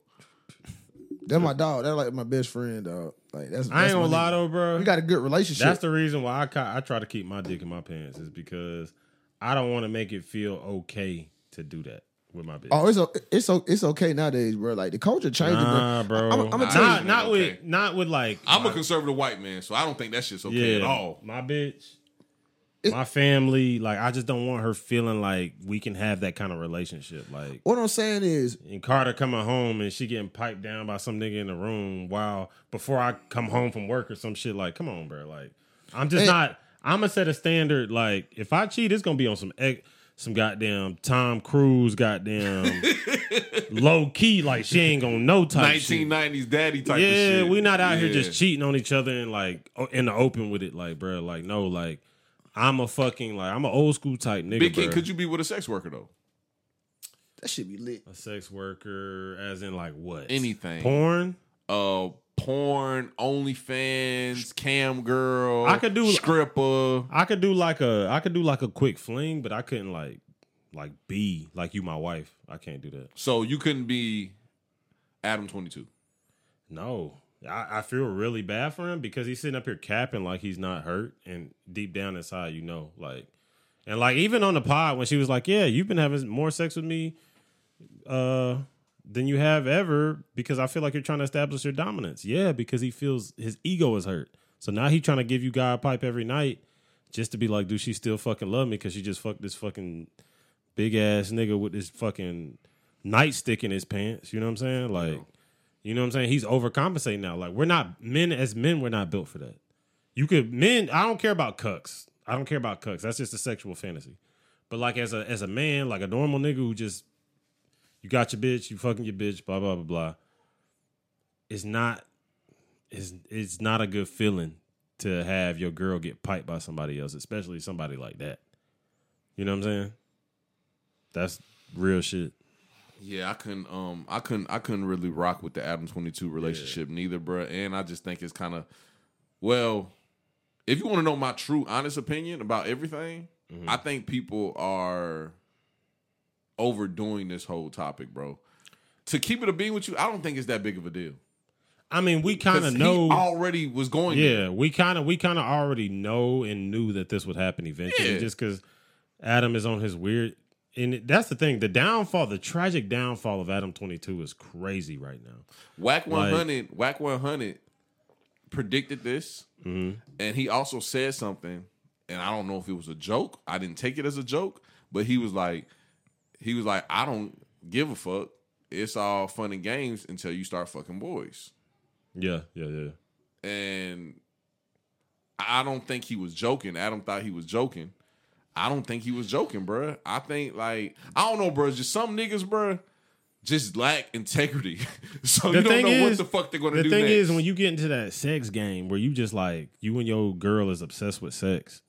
That's my dog. That's like my best friend, dog. Like that's. I that's ain't gonna my lie though, bro. We got a good relationship. That's the reason why I ca- I try to keep my dick in my pants is because I don't want to make it feel okay to do that with my bitch. oh, it's o- it's o- it's okay nowadays, bro. Like the culture changing, nah, bro. I'm, I'm gonna Nah, tell not you. not Okay. with not with like I'm my- a conservative white man, so I don't think that shit's okay yeah at all. my bitch, my family. Like I just don't want her feeling like we can have that kind of relationship. Like What I'm saying is, and Carter coming home and she getting piped down by some nigga in the room while before I come home from work or some shit. Like, come on, bro. Like, I'm just Hey. not. I'm gonna set a standard. Like, if I cheat, it's gonna be on some some goddamn Tom Cruise, goddamn low key. Like, she ain't gonna know type shit. 1990s daddy type of Yeah, we not out here just cheating on each other and like in the open with it. Like, bro, like no, like I'm a fucking like I'm an old school type nigga. Big King, bruh. could you be with a sex worker though? that should be lit. a sex worker, as in like what? Anything. Porn. uh porn, OnlyFans, cam girl. I could do- stripper. I could do like a I could do like a quick fling, but I couldn't like like be like you my wife. I can't do that. So you couldn't be Adam twenty two. No. I, I feel really bad for him because he's sitting up here capping like he's not hurt and deep down inside you know like and like even on the pod when she was like, Yeah, you've been having more sex with me uh than you have ever because I feel like you're trying to establish your dominance. Yeah, because he feels his ego is hurt. So now he's trying to give you guy a pipe every night just to be like, do she still fucking love me? Because she just fucked this fucking big ass nigga with this fucking nightstick in his pants. You know what I'm saying? Like, you know what I'm saying? He's overcompensating now. Like, we're not men as men, we're not built for that. You could men. I don't care about cucks. I don't care about cucks. That's just a sexual fantasy. But like as a as a man, like a normal nigga who just you got your bitch, you fucking your bitch, blah blah blah blah. It's not. It's it's not a good feeling to have your girl get piped by somebody else, especially somebody like that. You know what I'm saying? That's real shit. Yeah, I couldn't. Um, I couldn't. I couldn't really rock with the Adam Twenty Two relationship neither, bruh. And I just think it's kind of, well, if you want to know my true, honest opinion about everything, Mm-hmm. I think people are overdoing this whole topic, bro. To keep it a being with you, I don't think it's that big of a deal. I mean, we kind of know. already was going. there. Yeah, we kind of we kind of already know and knew that this would happen eventually, Yeah. just because Adam is on his weird. And that's the thing. The downfall, the tragic downfall of Adam Twenty Two is crazy right now. Whack Like- 100, Wack 100 predicted this, Mm-hmm. and he also said something, and I don't know if it was a joke. I didn't take it as a joke, but he was like, he was like, I don't give a fuck. It's all fun and games until you start fucking boys, Yeah, yeah, yeah. and I don't think he was joking. Adam thought he was joking. I don't think he was joking, bruh. I think like I don't know, bruh. Just some niggas, bruh, just lack integrity. so The you don't know is- what the fuck they're gonna The do The thing next. is, when you get into that sex game where you just like you and your girl is obsessed with sex,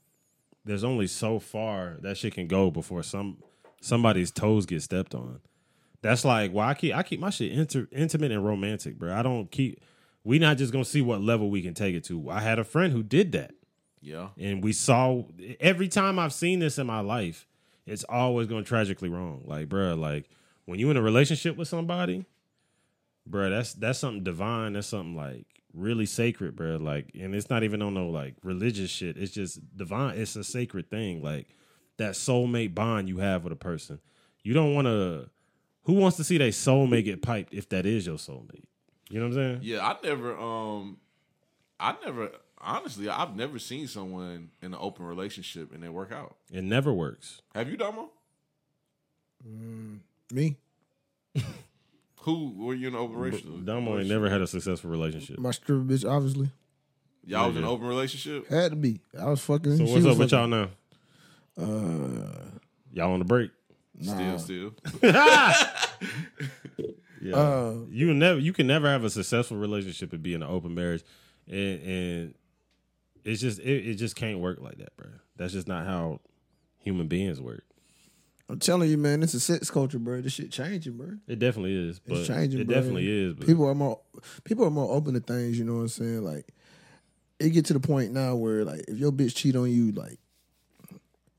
there's only so far that shit can go before some somebody's toes get stepped on. That's like why I keep I keep my shit inter, intimate and romantic, bro. I don't keep. We not just gonna see what level we can take it to. I had a friend who did that, yeah, and we saw every time I've seen this in my life, it's always going tragically wrong. Like, bro, like when you in a relationship with somebody, bro, that's that's something divine. That's something like really sacred, bro. Like, and it's not even on no like religious shit. It's just divine. It's a sacred thing. Like that soulmate bond you have with a person. You don't want to. Who wants to see their soulmate get piped if that is your soulmate? You know what I'm saying? yeah. I never, um, I never, honestly, I've never seen someone in an open relationship and they work out. It never works. Have you, Damo? Me, Who were you in an open relationship? Damo ain't never had a successful relationship. my stripper bitch, obviously Y'all was in an open relationship. had to be. I was fucking. So she what's was up with y'all fucking- now? Uh, Y'all on the break? Still, still. Yeah. Uh, you never you can never have a successful relationship and be in an open marriage, and and it's just it, it just can't work like that, bro. That's just not how human beings work. I'm telling you, man, it's a sex culture, bro. This shit changing, bro. It definitely is, but It's changing. it bro. definitely is. But People are more people are more open to things. You know what I'm saying? Like it get to the point now where like if your bitch cheat on you, like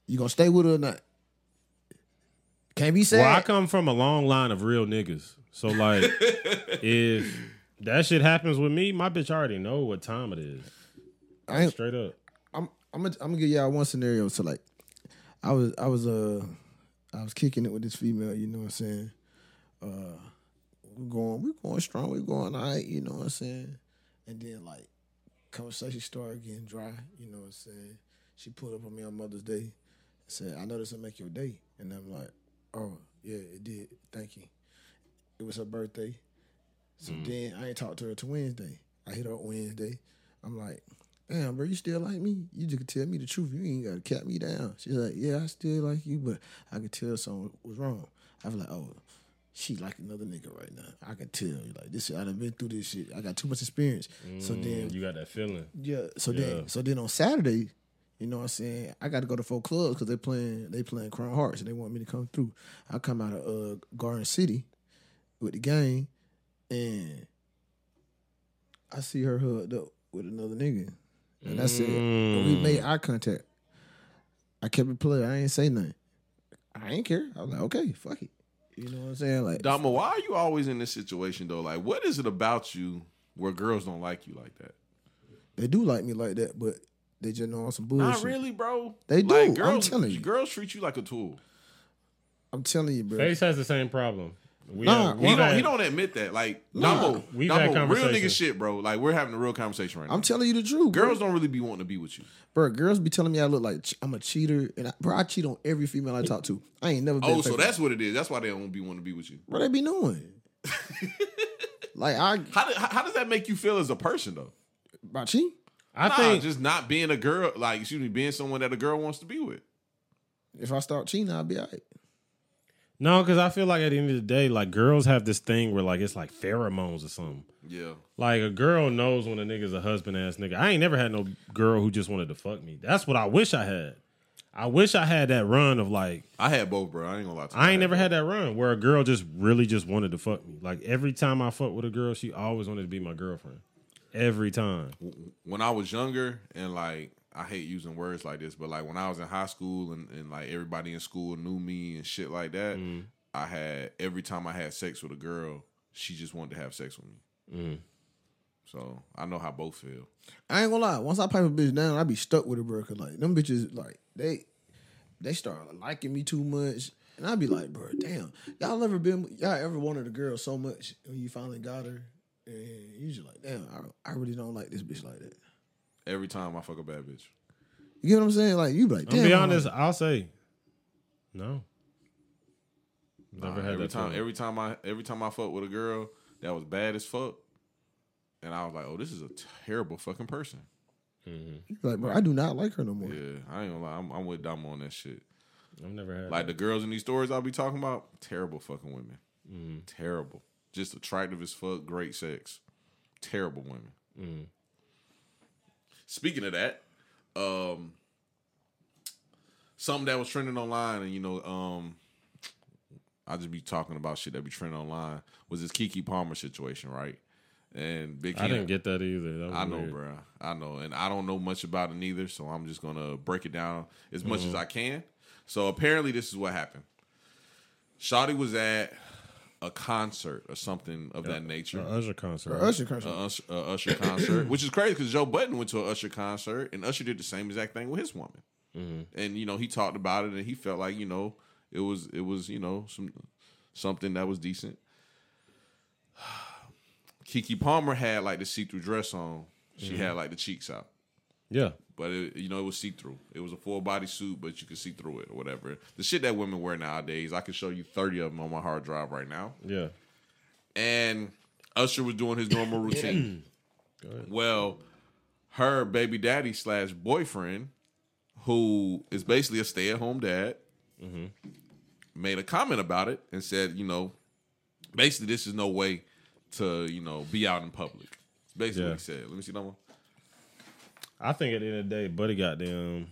you gonna stay with her or not? Can't be sad. well, I come from a long line of real niggas, so like if that shit happens with me, my bitch already know what time it is. I ain't, Straight up. I'm I'm gonna, I'm gonna give y'all one scenario. So like, I was I was uh I was kicking it with this female. You know what I'm saying? Uh, we going we're going strong. We're going all right. You know what I'm saying? And then like conversation started getting dry. You know what I'm saying? She pulled up on me on Mother's Day and said, "I know this will make your day," and I'm like, "Oh yeah, it did. Thank you." It was her birthday. So then I ain't talked to her till Wednesday. I hit her up Wednesday. I'm like, damn, bro, you still like me? You just could tell me the truth. You ain't gotta cap me down. She's like, yeah, I still like you, but I could tell something was wrong. I was like, oh, she like another nigga right now. I can tell. you Like this, I done been through this shit. I got too much experience. so then, you got that feeling. yeah. So Yeah. then, so then on Saturday, you know what I'm saying? I got to go to four clubs because they playing they playing Crown Hearts and they want me to come through. I come out of uh, Garden City with the gang, and I see her hooked up with another nigga, and that's it. And we made mm. eye contact. I kept it playing. I ain't say nothing. I ain't care. I was like, okay, fuck it. You know what I'm saying? Like, Damo, why are you always in this situation though? Like, what is it about you where girls don't like you like that? they do like me like that, but they just know on some bullshit. Not really, bro. They do, Like, I'm girls, telling you. girls treat you like a tool. I'm telling you, bro. Face has the same problem. We Nah, have- He don't. had- He don't admit that. Like Nah. Damo, We've had Damo, real nigga shit, bro. Like we're having a real conversation right now. I'm telling you the truth. bro. girls don't really be wanting to be with you. Bro, girls be telling me I look like I'm a cheater, and I, bro, I cheat on every female I talk to. I ain't never been. Oh, so that's what it is. That's why they don't be wanting to be with you. what they be doing. like I How, do- how, how does that make you feel as a person though? about cheating. I Nah, think just not being a girl, like excuse me, being someone that a girl wants to be with. If I start cheating, I'll be alright. No, because I feel like at the end of the day, like girls have this thing where like it's like pheromones or something. Yeah. Like a girl knows when a nigga's a husband ass nigga. I ain't never had no girl who just wanted to fuck me. That's what I wish I had. I wish I had that run of like I had both, bro. I ain't gonna lie to you. I ain't never had that run where a girl just really just wanted to fuck me. Like every time I fuck with a girl, she always wanted to be my girlfriend. Every time. when I was younger and like I hate using words like this, but like when I was in high school and, and like everybody in school knew me and shit like that, Mm. I had every time I had sex with a girl, she just wanted to have sex with me. Mm. So I know how both feel. I ain't gonna lie. Once I pipe a bitch down, I be stuck with her, bro. Cause like them bitches, like they they start liking me too much, and I be like, bro, damn, y'all ever been, y'all ever wanted a girl so much when you finally got her, and you just like, damn, I, I really don't like this bitch like that. Every time I fuck a bad bitch. You get what I'm saying? Like you be like, I'm damn. be I'm honest. like- I'll say no. Never Nah, had every that time. feeling. Every time I every time I fuck with a girl that was bad as fuck, and I was like, oh, this is a terrible fucking person. you be like, bro, I do not like her no more. Yeah, I ain't gonna lie. I'm, I'm with Damo on that shit. I've never had. Like the girls in these stories I'll be talking about, terrible fucking women. Mm. Terrible. Just attractive as fuck, great sex. Terrible women. Mm. Speaking of that, um something that was trending online and you know, um I just be talking about shit that be trending online was this Keke Palmer situation, right? And Big I didn't get that either. That was I know, weird. bro. I know, and I don't know much about it neither. So I'm just gonna break it down as much Mm-hmm. as I can. So apparently, this is what happened. Shotty was at a concert or something of that nature. A Usher concert. Or Usher concert. A Usher, a Usher concert, which is crazy because Joe Budden went to an Usher concert and Usher did the same exact thing with his woman. Mm-hmm. And you know he talked about it and he felt like you know it was it was you know some something that was decent. Keke Palmer had like the see through dress on. She mm-hmm. had like the cheeks out, yeah. but it, you know it was see through. It was a full body suit, but you could see through it or whatever. The shit that women wear nowadays, I can show you thirty of them on my hard drive right now Yeah. and Usher was doing his normal routine. well, her baby daddy slash boyfriend, who is basically a stay at home dad, mm-hmm. made a comment about it and said, you know, basically this is no way to you know be out in public. Basically, Yeah. he said. Let me see that one. I think at the end of the day, Buddy goddamn.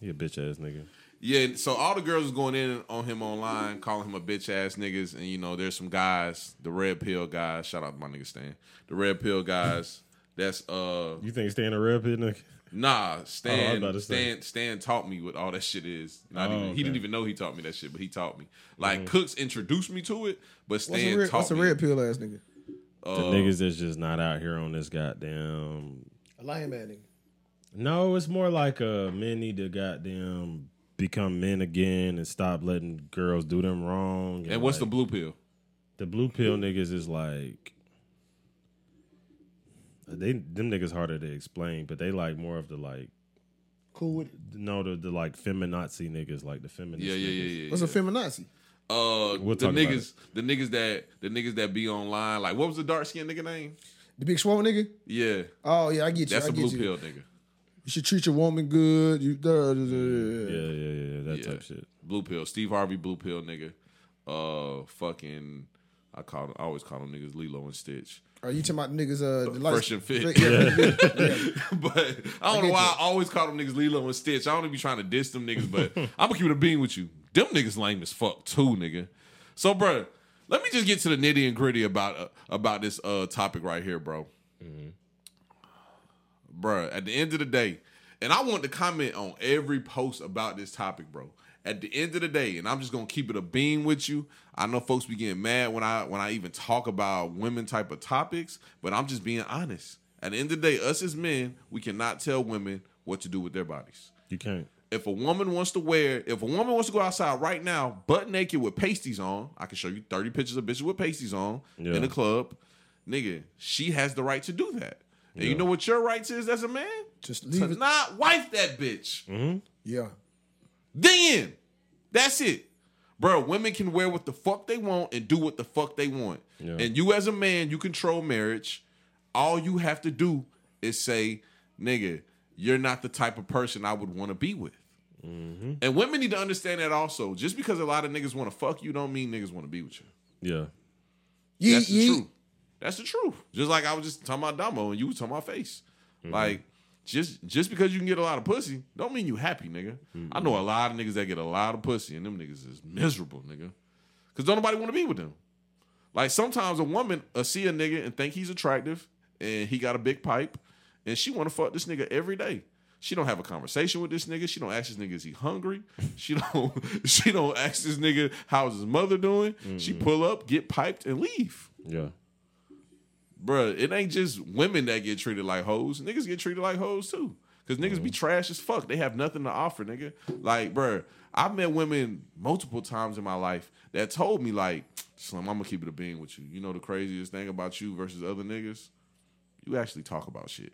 He a bitch ass nigga. Yeah, so all the girls was going in on him online, calling him a bitch ass niggas, and you know, there's some guys, the red pill guys. Shout out to my nigga Stan, the red pill guys. That's uh You think staying a red pill nigga? Nah, Oh, I was Stan. about to say. Stan. Stan taught me what all that shit is. Not Oh, even, He didn't even know he taught me that shit, but he taught me. Like Cooks introduced me to it, but What's Stan a red, taught what's a red pill ass nigga? The Uh, niggas that's just not out here on this goddamn. A lion man nigga. No, it's more like uh, men need to goddamn become men again and stop letting girls do them wrong. And what's the blue pill? the blue pill niggas is like they them niggas harder to explain, but they like more of the like Cool with it. no the, the like feminazi niggas like the feminist. Yeah, yeah, niggas. yeah, yeah. What's a feminazi? Uh, We'll the niggas, the niggas that the niggas that be online. Like, what was the dark skinned nigga name? The big swole nigga? Yeah, Oh yeah, I get you. that's I a blue you. pill nigga. You should treat your woman good. You da, da, da, da, da. Yeah, yeah, yeah, yeah, that Yeah. type shit. Blue pill. Steve Harvey, blue pill nigga. Uh, fucking. I call them, I always call them niggas Lilo and Stitch. Are you talking about niggas? Uh, the Fresh and fit. Yeah, yeah, but I don't know why you. I always call them niggas Lilo and Stitch. I don't even be trying to diss them niggas, but I'm gonna keep it a bean with you. Them niggas lame as fuck too, nigga. So, bro, let me just get to the nitty and gritty about uh, about this uh topic right here, bro. Bruh, at the end of the day, and I want to comment on every post about this topic, bro. At the end of the day, and I'm just gonna keep it a beam with you. I know folks be getting mad when I when I even talk about women type of topics, but I'm just being honest. At the end of the day, us as men, we cannot tell women what to do with their bodies. You can't. If a woman wants to wear, if a woman wants to go outside right now, butt naked with pasties on, I can show you 30 pictures of bitches with pasties on Yeah. in the club. Nigga, she has the right to do that. And you know what your rights is as a man? Just to leave it. not wife that bitch. Mm-hmm. Yeah. Then that's it. Bro, women can wear what the fuck they want and do what the fuck they want. Yeah. And you as a man, you control marriage. All you have to do is say, nigga, you're not the type of person I would want to be with. Mm-hmm. And women need to understand that also. Just because a lot of niggas want to fuck you don't mean niggas want to be with you. Yeah. Yeet, That's the yeet. truth. That's the truth. Just like I was just talking about Damo and you was talking about face. Mm-hmm. Like just just because you can get a lot of pussy, don't mean you happy, nigga. I mm-hmm. know a lot of niggas that get a lot of pussy and them niggas is miserable, nigga. Cause don't nobody want to be with them. Like sometimes a woman uh, see a nigga and think he's attractive and he got a big pipe and she want to fuck this nigga every day. She don't have a conversation with this nigga. She don't ask this nigga is he hungry. She don't. She don't ask this nigga how's his mother doing. She mm-hmm. pull up, get piped, and leave. Yeah. Bruh, it ain't just women that get treated like hoes. Niggas get treated like hoes too. Cause niggas be mm-hmm. trash as fuck. They have nothing to offer, nigga. Like, bruh, I've met women multiple times in my life that told me, like, Slim, I'm gonna keep it a being with you. You know the craziest thing about you versus other niggas? You actually talk about shit.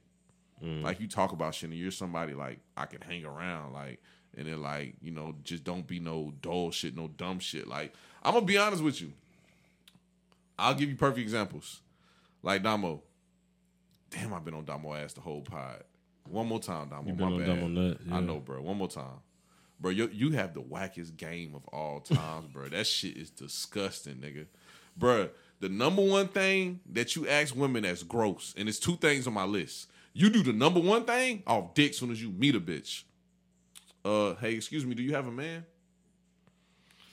Like you talk about shit and you're somebody like I can hang around, like, and then like, you know, just don't be no dull shit, no dumb shit. Like, I'm gonna be honest with you. I'll give you perfect examples. Like Damo. Damn, I've been on Damo ass the whole pod. One more time, Damo. My bad. Nut, I know, bro. One more time. Bro, you, you have the wackest game of all times, bro. That shit is disgusting, nigga. Bro, the number one thing that you ask women that's gross, and it's two things on my list. You do the number one thing off dick soon as you meet a bitch. Uh, hey, excuse me, do you have a man?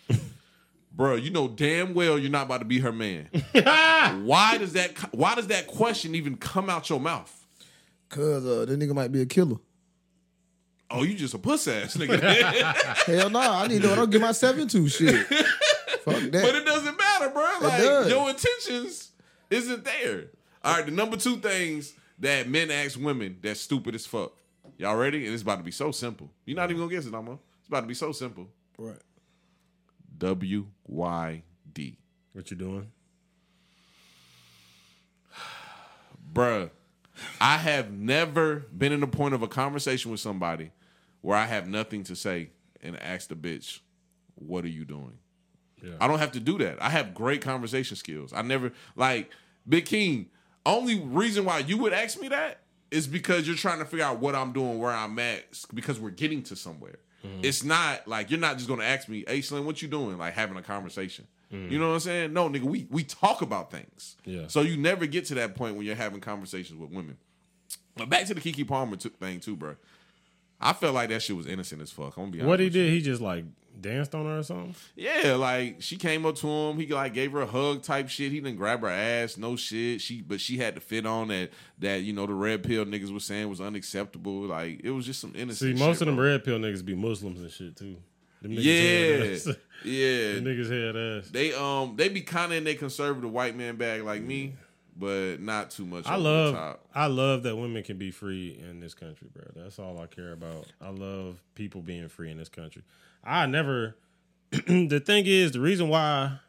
Bro, you know damn well you're not about to be her man. why does that why does that question even come out your mouth? Cause uh, that nigga might be a killer. Oh, you just a puss ass nigga. Hell no, I need to know what I'll get myself into. Shit. Fuck that. but it doesn't matter, bro. Like does. your intentions isn't there. All right, the number two things that men ask women that's stupid as fuck. Y'all ready? And it's about to be so simple. You're not even gonna guess it, Damo. It's about to be so simple. right. W Y D. What you doing? Bruh, I have never been in the point of a conversation with somebody where I have nothing to say and ask the bitch, what are you doing? Yeah. I don't have to do that. I have great conversation skills. I never like Big King. Only reason why you would ask me that is because you're trying to figure out what I'm doing, where I'm at, because we're getting to somewhere. Mm-hmm. It's not like you're not just gonna ask me, "Hey, Slim, what you doing?" Like having a conversation. Mm-hmm. You know what I'm saying? No, nigga, we we talk about things. Yeah. So you never get to that point when you're having conversations with women. But back to the Keke Palmer t- thing too, bro. I felt like that shit was innocent as fuck. I'm gonna be honest. What he with you. did, he just like danced on her or something. Yeah, like she came up to him. He like gave her a hug type shit. He didn't grab her ass, no shit. She but she had to fit on that that you know the red pill niggas was saying was unacceptable. Like it was just some innocence. See, most shit, of them bro. red pill niggas be Muslims and shit too. Yeah, yeah. Them niggas head ass. They um they be kind of in their conservative white man bag like me, but not too much. I love. I love that women can be free in this country, bro. That's all I care about. I love people being free in this country. I never the thing is the reason why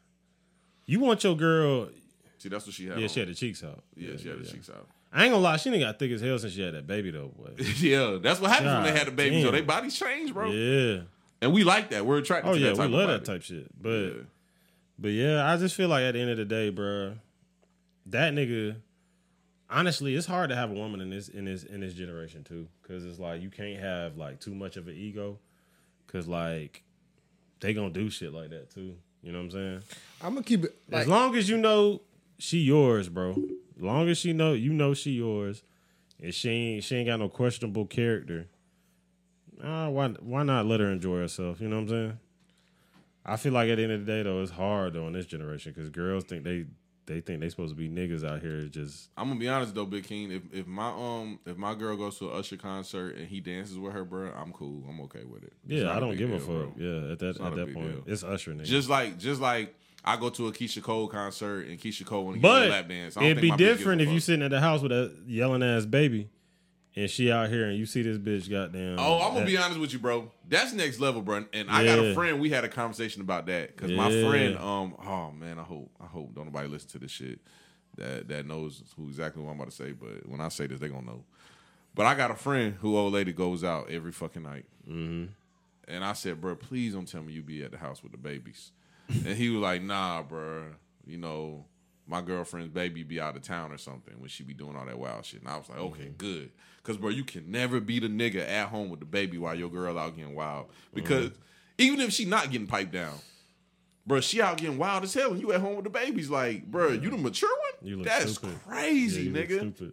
you want your girl See, that's what she had. yeah, on. she had the cheeks out. yeah, she had the cheeks out. I ain't gonna lie, she done got thick as hell since she had that baby though, boy. yeah, that's what happens when they had a baby. So they bodies change, bro. yeah. And we like that. We're attracted. Oh, to that type. Oh yeah, we love that type shit. But Yeah. But yeah, I just feel like at the end of the day, bruh, that nigga. Honestly, it's hard to have a woman in this in this in this generation too, because it's like you can't have like too much of an ego, because like they gonna do shit like that too. You know what I'm saying? I'm gonna keep it like as long as you know she yours, bro. As long as she know you know she yours, and she ain't she ain't got no questionable character. Uh, why why not let her enjoy herself? You know what I'm saying? I feel like at the end of the day though, it's hard though in this generation because girls think they they think they supposed to be niggas out here just I'm gonna be honest though, Big King. If if my um if my girl goes to an Usher concert and he dances with her, bro, I'm cool. I'm okay with it. It's yeah. I don't give a fuck. bro. Yeah, at that at that point, deal. it's Usher nigga. Just like just like I go to a Keyshia Cole concert and Keyshia Cole want to a lap dance. I don't it'd be my bitch gives a different if you sitting at the house with a yelling ass baby, and she out here and you see this bitch goddamn. Oh, I'm gonna be honest with you, bro. That's next level, bro. And I got a Yeah. friend. We had a conversation about that because my Yeah. friend, um, oh man, I hope, I hope don't nobody listen to this shit that that knows who exactly what I'm about to say. But when I say this, they gonna know. But I got a friend who old lady goes out every fucking night, mm-hmm. and I said, bro, please don't tell me you be at the house with the babies. and he was like, Nah, bro. You know, my girlfriend's baby be out of town or something when she be doing all that wild shit. And I was like, okay, good. Cause bro, you can never be the nigga at home with the baby while your girl out getting wild. Mm-hmm. Because even if she not getting piped down, bro, she out getting wild as hell, and you at home with the babies. Like, bro, you the mature one? You look That's stupid. crazy, Yeah, you look nigga. stupid.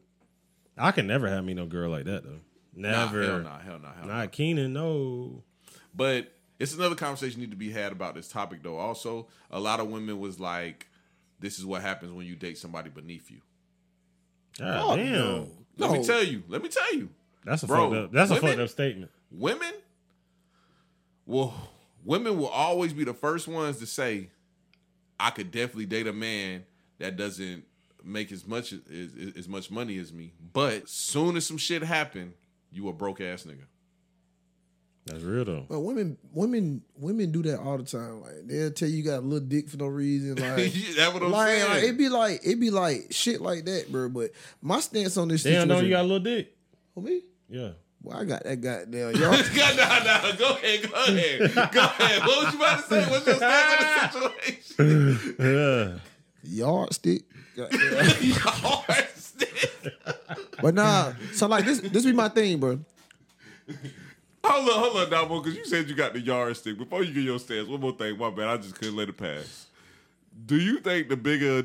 I can never have me no girl like that though. Nah, Never. hell nah, hell nah, hell nah. Not Keenan, no. But it's another conversation need to be had about this topic though. Also, a lot of women was like, "This is what happens when you date somebody beneath you." Ah, God Oh, damn. no. Let No. me tell you. Let me tell you. That's a Bro, fucked up. That's a fucked up statement. women will women will always be the first ones to say, I could definitely date a man that doesn't make as much as, as, as much money as me. But soon as some shit happen, you a broke ass nigga. That's real though. But women, women, women do that all the time. Like they'll tell you you got a little dick for no reason. Like, That's what I'm like, saying. like, it be like it be like shit like that, bro. But my stance on this Damn, no, you got a little dick. for me. Yeah. Well, I got that goddamn y'all. God, nah, nah, go ahead, go ahead, go ahead. What was you about to say? What's your stance on the situation? Yeah. yardstick. Goddamn. Hard stick. But nah, so like this, this be my thing, bro. Hold on, hold on, Damo, because you said you got the yardstick. Before you get your stance, one more thing. My bad, I just couldn't let it pass. Do you think the bigger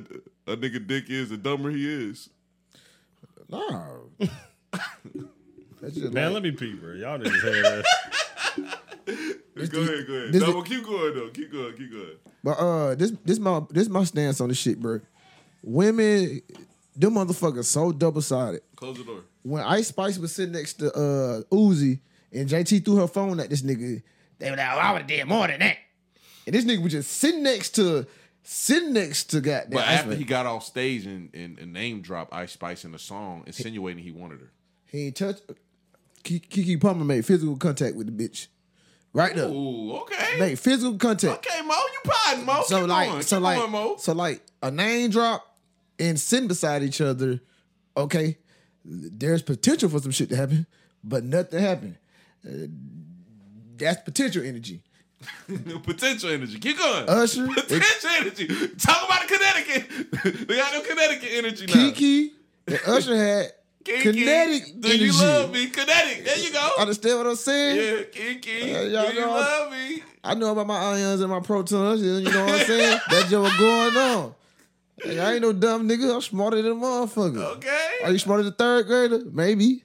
a nigga dick is, the dumber he is? Nah. That's just Man, like- let me pee, bro. Y'all niggas hear that. go ahead, go ahead. this Damo, is- keep going though. Keep going, keep going. But uh, this this my this my stance on this shit, bro. Women, them motherfuckers so double sided. Close the door. When Ice Spice was sitting next to uh Uzi and JT threw her phone at this nigga, they were like, oh, I would have did more than that. And this nigga was just sitting next to sitting next to goddamn. But after he got off stage and, and, and name dropped Ice Spice in the song, insinuating he wanted her. he ain't touch. Keke Palmer made physical contact with the bitch, right there. Ooh, okay. Made physical contact. Okay, Mo, you potting, Mo. so keep like so keep like Mo. so like a name drop and sitting beside each other okay there's potential for some shit to happen but nothing happened Uh, that's potential energy Potential energy. Keep going. Usher, Potential energy. Talk about the Connecticut. they got no Connecticut energy now. keke and usher had Keke, kinetic Do energy you love me? Kinetic. There you go. understand what i'm saying Yeah, Keke. Uh, do y'all you know- love me? i know about my ions and my protons you know what i'm saying that's just what's going on Hey, I ain't no dumb nigga. I'm smarter than a motherfucker. Okay. Are you smarter than a third grader? Maybe.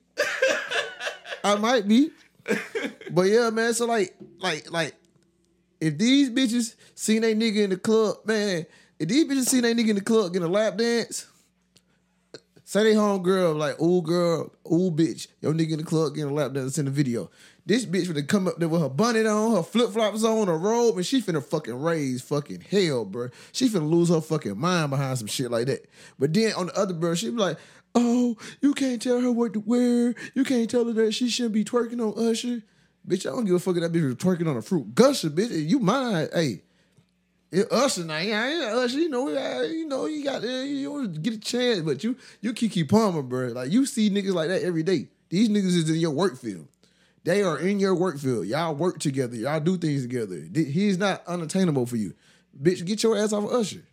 I might be. But yeah, man. So like, like, like, if these bitches seen a nigga in the club, man, if these bitches seen a nigga in the club getting a lap dance, say they home girl, like, ooh girl, ooh bitch, yo nigga in the club getting a lap dance in the video. This bitch finna come up there with her bonnet on, her flip flops on, her robe, and she finna fucking raise fucking hell, bro. She finna lose her fucking mind behind some shit like that. But then on the other bro, she be like, oh, you can't tell her what to wear. You can't tell her that she shouldn't be twerking on Usher. Bitch, I don't give a fuck if that bitch was twerking on a fruit gusher, bitch. You mind, hey. It Usher now, yeah, yeah, Usher. You know, you know, you got, you to get a chance, but you, you Keke Palmer, bro. Like you see niggas like that every day. These niggas is in your work field. They are in your work field. Y'all work together. Y'all do things together. Th- He's not unattainable for you, bitch. Get your ass off of Usher.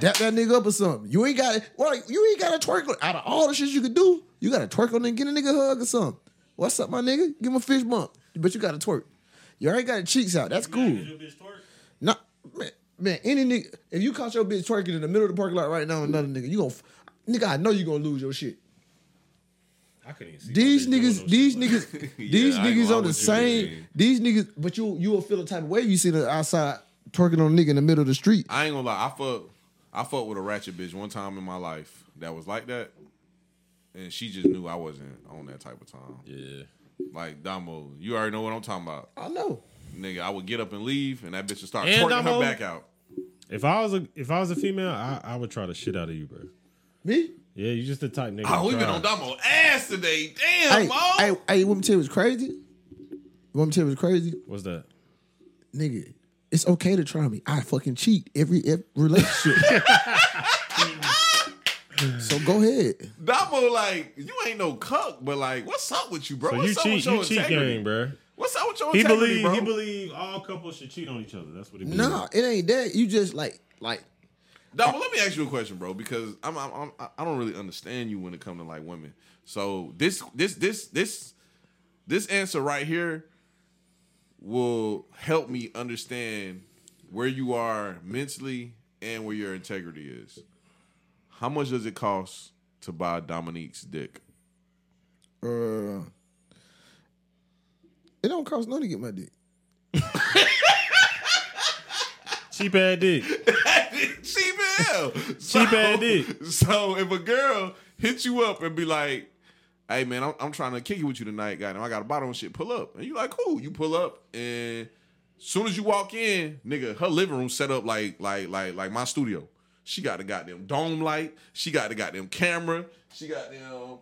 Dap that nigga up or something. You ain't got it. Well, you ain't got to twerk on. Out of all the shit you could do, you got to twerk on and get a nigga hug or something. What's up, my nigga? Give him a fish bump. But you got to twerk. You already got the cheeks out. That's cool. No, man, man, any nigga, if you caught your bitch twerking in the middle of the parking lot right now, another nigga, you gonna, f- nigga, I know you gonna lose your shit. I couldn't even see These my bitch doing niggas, these like niggas, these ain't niggas on the lie with you, same. These niggas, but you you will feel the type of way you see the outside twerking on a nigga in the middle of the street. I ain't gonna lie. I fuck, I fucked with a ratchet bitch one time in my life that was like that, and she just knew I wasn't on that type of time. Yeah. Like Damo, you already know what I'm talking about, I know. nigga. I would get up and leave, and that bitch would start And twerking Damo- her back out. If I was a if I was a female, I, I would try the shit out of you, bro. Me? Yeah, you just the type nigga. Oh, we been try. on Damo ass today. Damn, Hey, Mo. hey, hey, you want me to tell you what's crazy? You want me to tell you what's crazy? What's that? Nigga, it's okay to try me. I fucking cheat every, every relationship. so go ahead. Damo, like you ain't no cuck, but like, what's up with you, bro? So what's you up cheat, with your you cheat integrity? game, bro. What's up with your He integrity, believe bro? he believe all couples should cheat on each other. That's what he believes. Nah, it ain't that. You just like, like, Damo, let me ask you a question, bro, because I'm, I'm, I'm I don't really understand you when it comes to like women. So this this this this this answer right here will help me understand where you are mentally and where your integrity is. How much does it cost to buy Dominique's dick? uh, it don't cost nothing to get my dick. Cheap ass dick. Cheap as hell. Cheap ass dick. So if a girl hits you up and be like, hey man, I'm, I'm trying to kick it with you tonight, goddamn. I got a bottle and shit. Pull up, and you like, cool. You pull up, and soon as you walk in, nigga, her living room set up like like like like my studio. She got the goddamn dome light. She got the goddamn camera. She got them.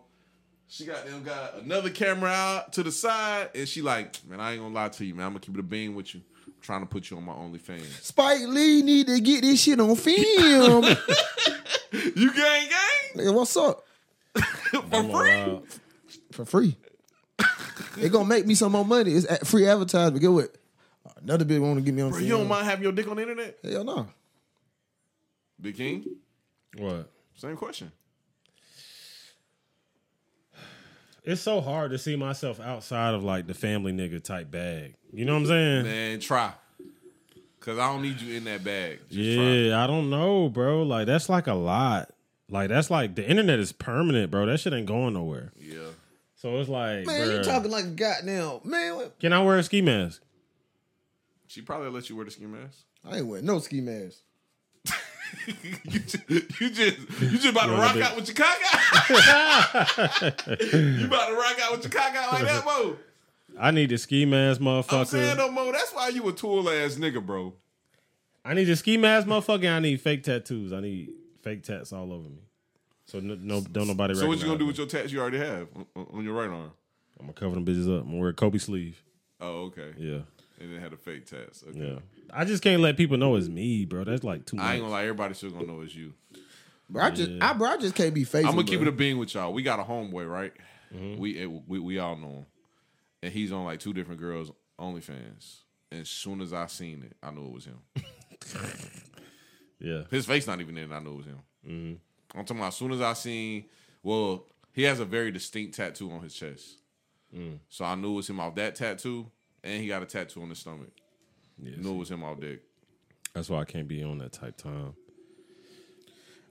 She got them got another camera out to the side, and she like, man, I ain't gonna lie to you, man. I'm gonna keep it a bean with you. I'm trying to put you on my OnlyFans. Spike Lee need to get this shit on film. You gang gang Nigga, what's up? for free. wild. For free. they gonna make me some more money. It's a- free advertisement. Get what? Another bitch want to get me on Bro, film. you don't mind having your dick on the internet? Hell no. Big King, What? same question. It's so hard to see myself outside of like the family nigga type bag. You know what I'm saying? Man, try. Cause I don't need you in that bag. Just yeah, I don't know, bro. Like that's like a lot. Like that's like the internet is permanent, bro. That shit ain't going nowhere. Yeah. So it's like, Man, you talking like a goddamn man. what- Can I wear a ski mask? She probably let you wear the ski mask. I ain't wearing no ski mask. you, just, you just you just about to wanna rock out with your cock out. you about to rock out with your cock out like that, Mo. I need a ski mask, motherfucker. I'm saying motherfucker. though, Mo, that's why you a tool ass nigga, bro. I need a ski mask, motherfucker. I need fake tattoos. I need fake tats all over me. So no, no don't nobody. So what you gonna do with your tats you already have on, on- on your right arm? I'm gonna cover them bitches up. I'm gonna wear a Kobe sleeve. Oh, okay. Yeah, And then had a fake tats. Okay. yeah. I just can't let people know it's me, bro. That's like too much. I ain't gonna lie, everybody still gonna know it's you. Bro, I just, I, bro, I just can't be faithful. I'm gonna keep bro. it a being with y'all. We got a homeboy, right? Mm-hmm. We, we we all know him, and he's on like two different girls' OnlyFans. And as soon as I seen it, I knew it was him. yeah. His face not even in. I knew it was him. Mm-hmm. I'm talking about as soon as I seen. Well, he has a very distinct tattoo on his chest, Mm. so I knew it was him off that tattoo, and he got a tattoo on his stomach. Yeah, knew it was him off dick. That's why I can't be on that type time.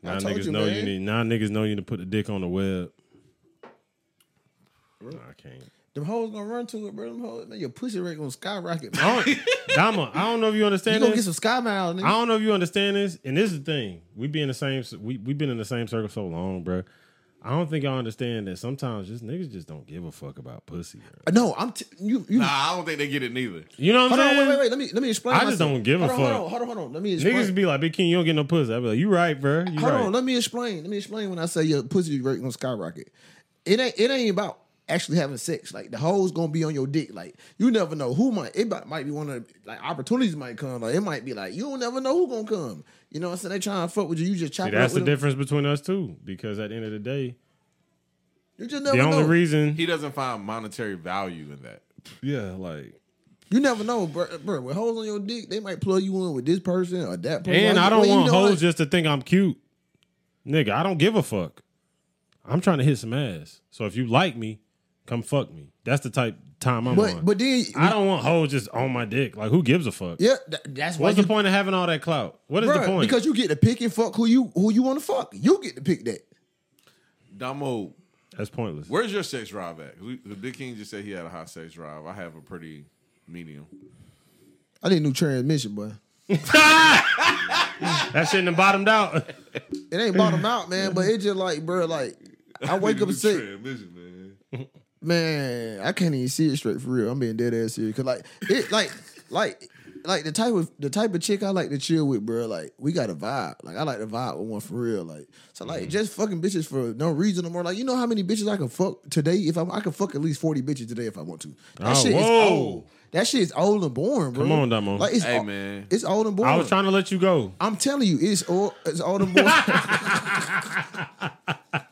I Now told niggas you, know you need. Now niggas know you need to put the dick on the web. Nah, I can't. Them hoes gonna run to it, bro. Them hoes, man, your pussy rate gonna skyrocket. I don't, Dama, I don't know if you understand. you understand gonna get this. some sky miles, Nigga. I don't know if you understand this. And this is the thing. We be in the same. We we been in the same circle so long, bro. I don't think y'all understand that sometimes just niggas just don't give a fuck about pussy. Bro. No, I'm t- you. You Nah, I don't think they get it neither. You know what hold I'm on, saying? wait, wait, wait. Let me let me explain. I just don't give a on, fuck. Hold on, hold on, hold on. Let me explain. Niggas be like, "Big King, you don't get no pussy." I be like, "You right, bro. You Hold right." on, let me explain. Let me explain when I say your pussy rate gonna skyrocket. It ain't it ain't about actually having sex. Like the hoes gonna be on your dick. Like you never know who might it might, might be one of the, like opportunities might come. Like it might be like you don't never know who gonna come. You know what I'm saying? They trying to fuck with you. You just chop See, up that's the them. difference between us two. Because at the end of the day, You just never the only know. reason, He doesn't find monetary value in that. yeah, like, you never know, bro. bro. With hoes on your dick, they might plug you in with this person or that person. and I don't Well, you want know hoes what? just to think I'm cute, nigga. I don't give a fuck. I'm trying to hit some ass. So if you like me, come fuck me. That's the type time I'm But on. but then I don't want hoes just on my dick. Like, who gives a fuck? Yeah, th- that's why What's you, the point of having all that clout? What is Bruh, the point? Because you get to pick and fuck who you who you want to fuck. You get to pick that. Damo, that's pointless. where's your sex drive at? 'Cause We, the Big King just said he had a high sex drive. I have a pretty medium. I need a new transmission, boy. That shit done bottomed out. It ain't bottom out, man, but it just like, bro, like I wake up sick, Transmission, man. Man. I can't even see it straight for real. I'm being dead ass serious, cause like it, like, like, like the type of the type of chick I like to chill with, bro. Like we got a vibe. Like I like to vibe with one for real. Like so, like Mm-hmm. just fucking bitches for no reason no more. Like you know how many bitches I can fuck today? If I I can fuck at least forty bitches today if I want to. That Oh, shit is old. That shit is old and boring, bro. Come on, Damo. Like it's Hey, o- man. it's old and boring. I was trying to let you go. I'm telling you, it's old. It's old and boring.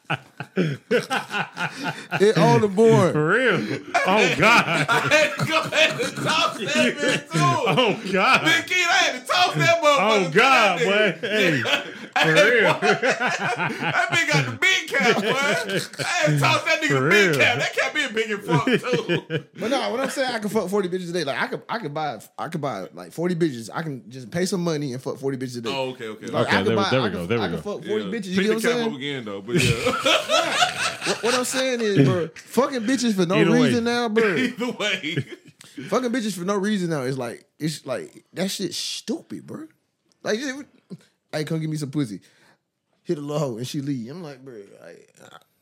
it's old and boring. For real. Oh God. I had to go ahead and toss that bitch too. Oh God. Big King, I had to toss that motherfucker. Oh God, boy. nigga. Hey, for real. That bitch got the big cap, boy. I had to toss that nigga For the big real. cap. That cap being big and fuck too. But no, when I'm saying I can fuck 40 bitches a day, like I could I could buy I could buy like 40 bitches. I can just pay some money and fuck 40 bitches a day. oh, okay, okay. Like, Okay, there we- buy, there we I go, could- there we I can go. fuck 40 bitches. You Pick get the what I'm cap up saying? again though, but yeah. What, what I'm saying is, bro, fucking bitches for no Either way. reason now, bro. Either way. fucking bitches for no reason now It's like it's like that shit's stupid, bro. Like, just, hey, come give me some pussy. Hit a little hoe and she leave. I'm like, bro, like,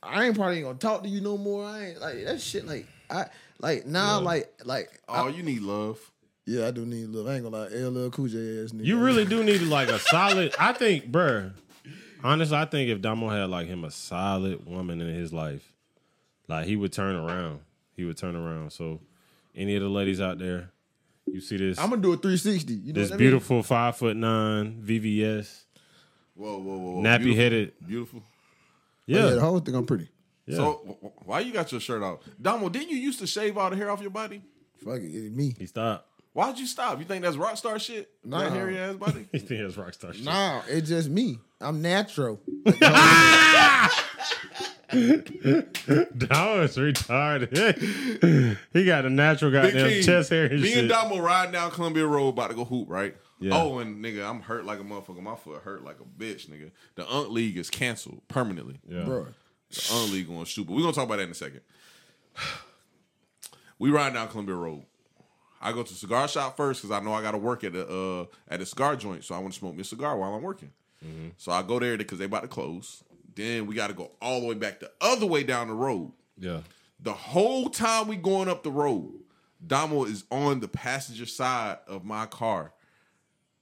I ain't probably ain't gonna talk to you no more. I ain't like that shit. Like I like now, like like Oh, I- you need love. yeah, I do need love. I ain't gonna lie, LL Cool J ass nigga. You really do need like a solid. I think, bruh. Honestly, I think if Damo had like him a solid woman in his life, like he would turn around. He would turn around. So, any of the ladies out there, you see this I'm gonna do a 360. You know this what I mean? beautiful five foot nine VVS, Whoa, whoa, whoa. whoa. nappy headed. Beautiful. Yeah, oh, Yeah, the whole thing I'm pretty. yeah. So wh- wh- why you got your shirt off, Damo? Didn't you used to shave all the hair off your body? Fuck it, it's me. he stopped. Why'd you stop? You think that's rock star shit? Nah. That hairy ass body. He think that's rock star shit. Nah, it's just me. I'm natural. Damo is retarded. he got a natural Big goddamn King, chest hair and Me shit. and Damo riding down Columbia Road about to go hoop, right? Yeah. Oh, and nigga, I'm hurt like a motherfucker. My foot hurt like a bitch, nigga. The Unk League is canceled permanently. yeah. Bro. The Unk League going stupid. We're gonna talk about that in a second. We ride down Columbia Road. I go to cigar shop first because I know I got to work at a uh, at a cigar joint, so I want to smoke me a cigar while I'm working. Mm-hmm. So I go there because they about to close. Then we got to go all the way back the other way down the road. Yeah. The whole time we going up the road, Damo is on the passenger side of my car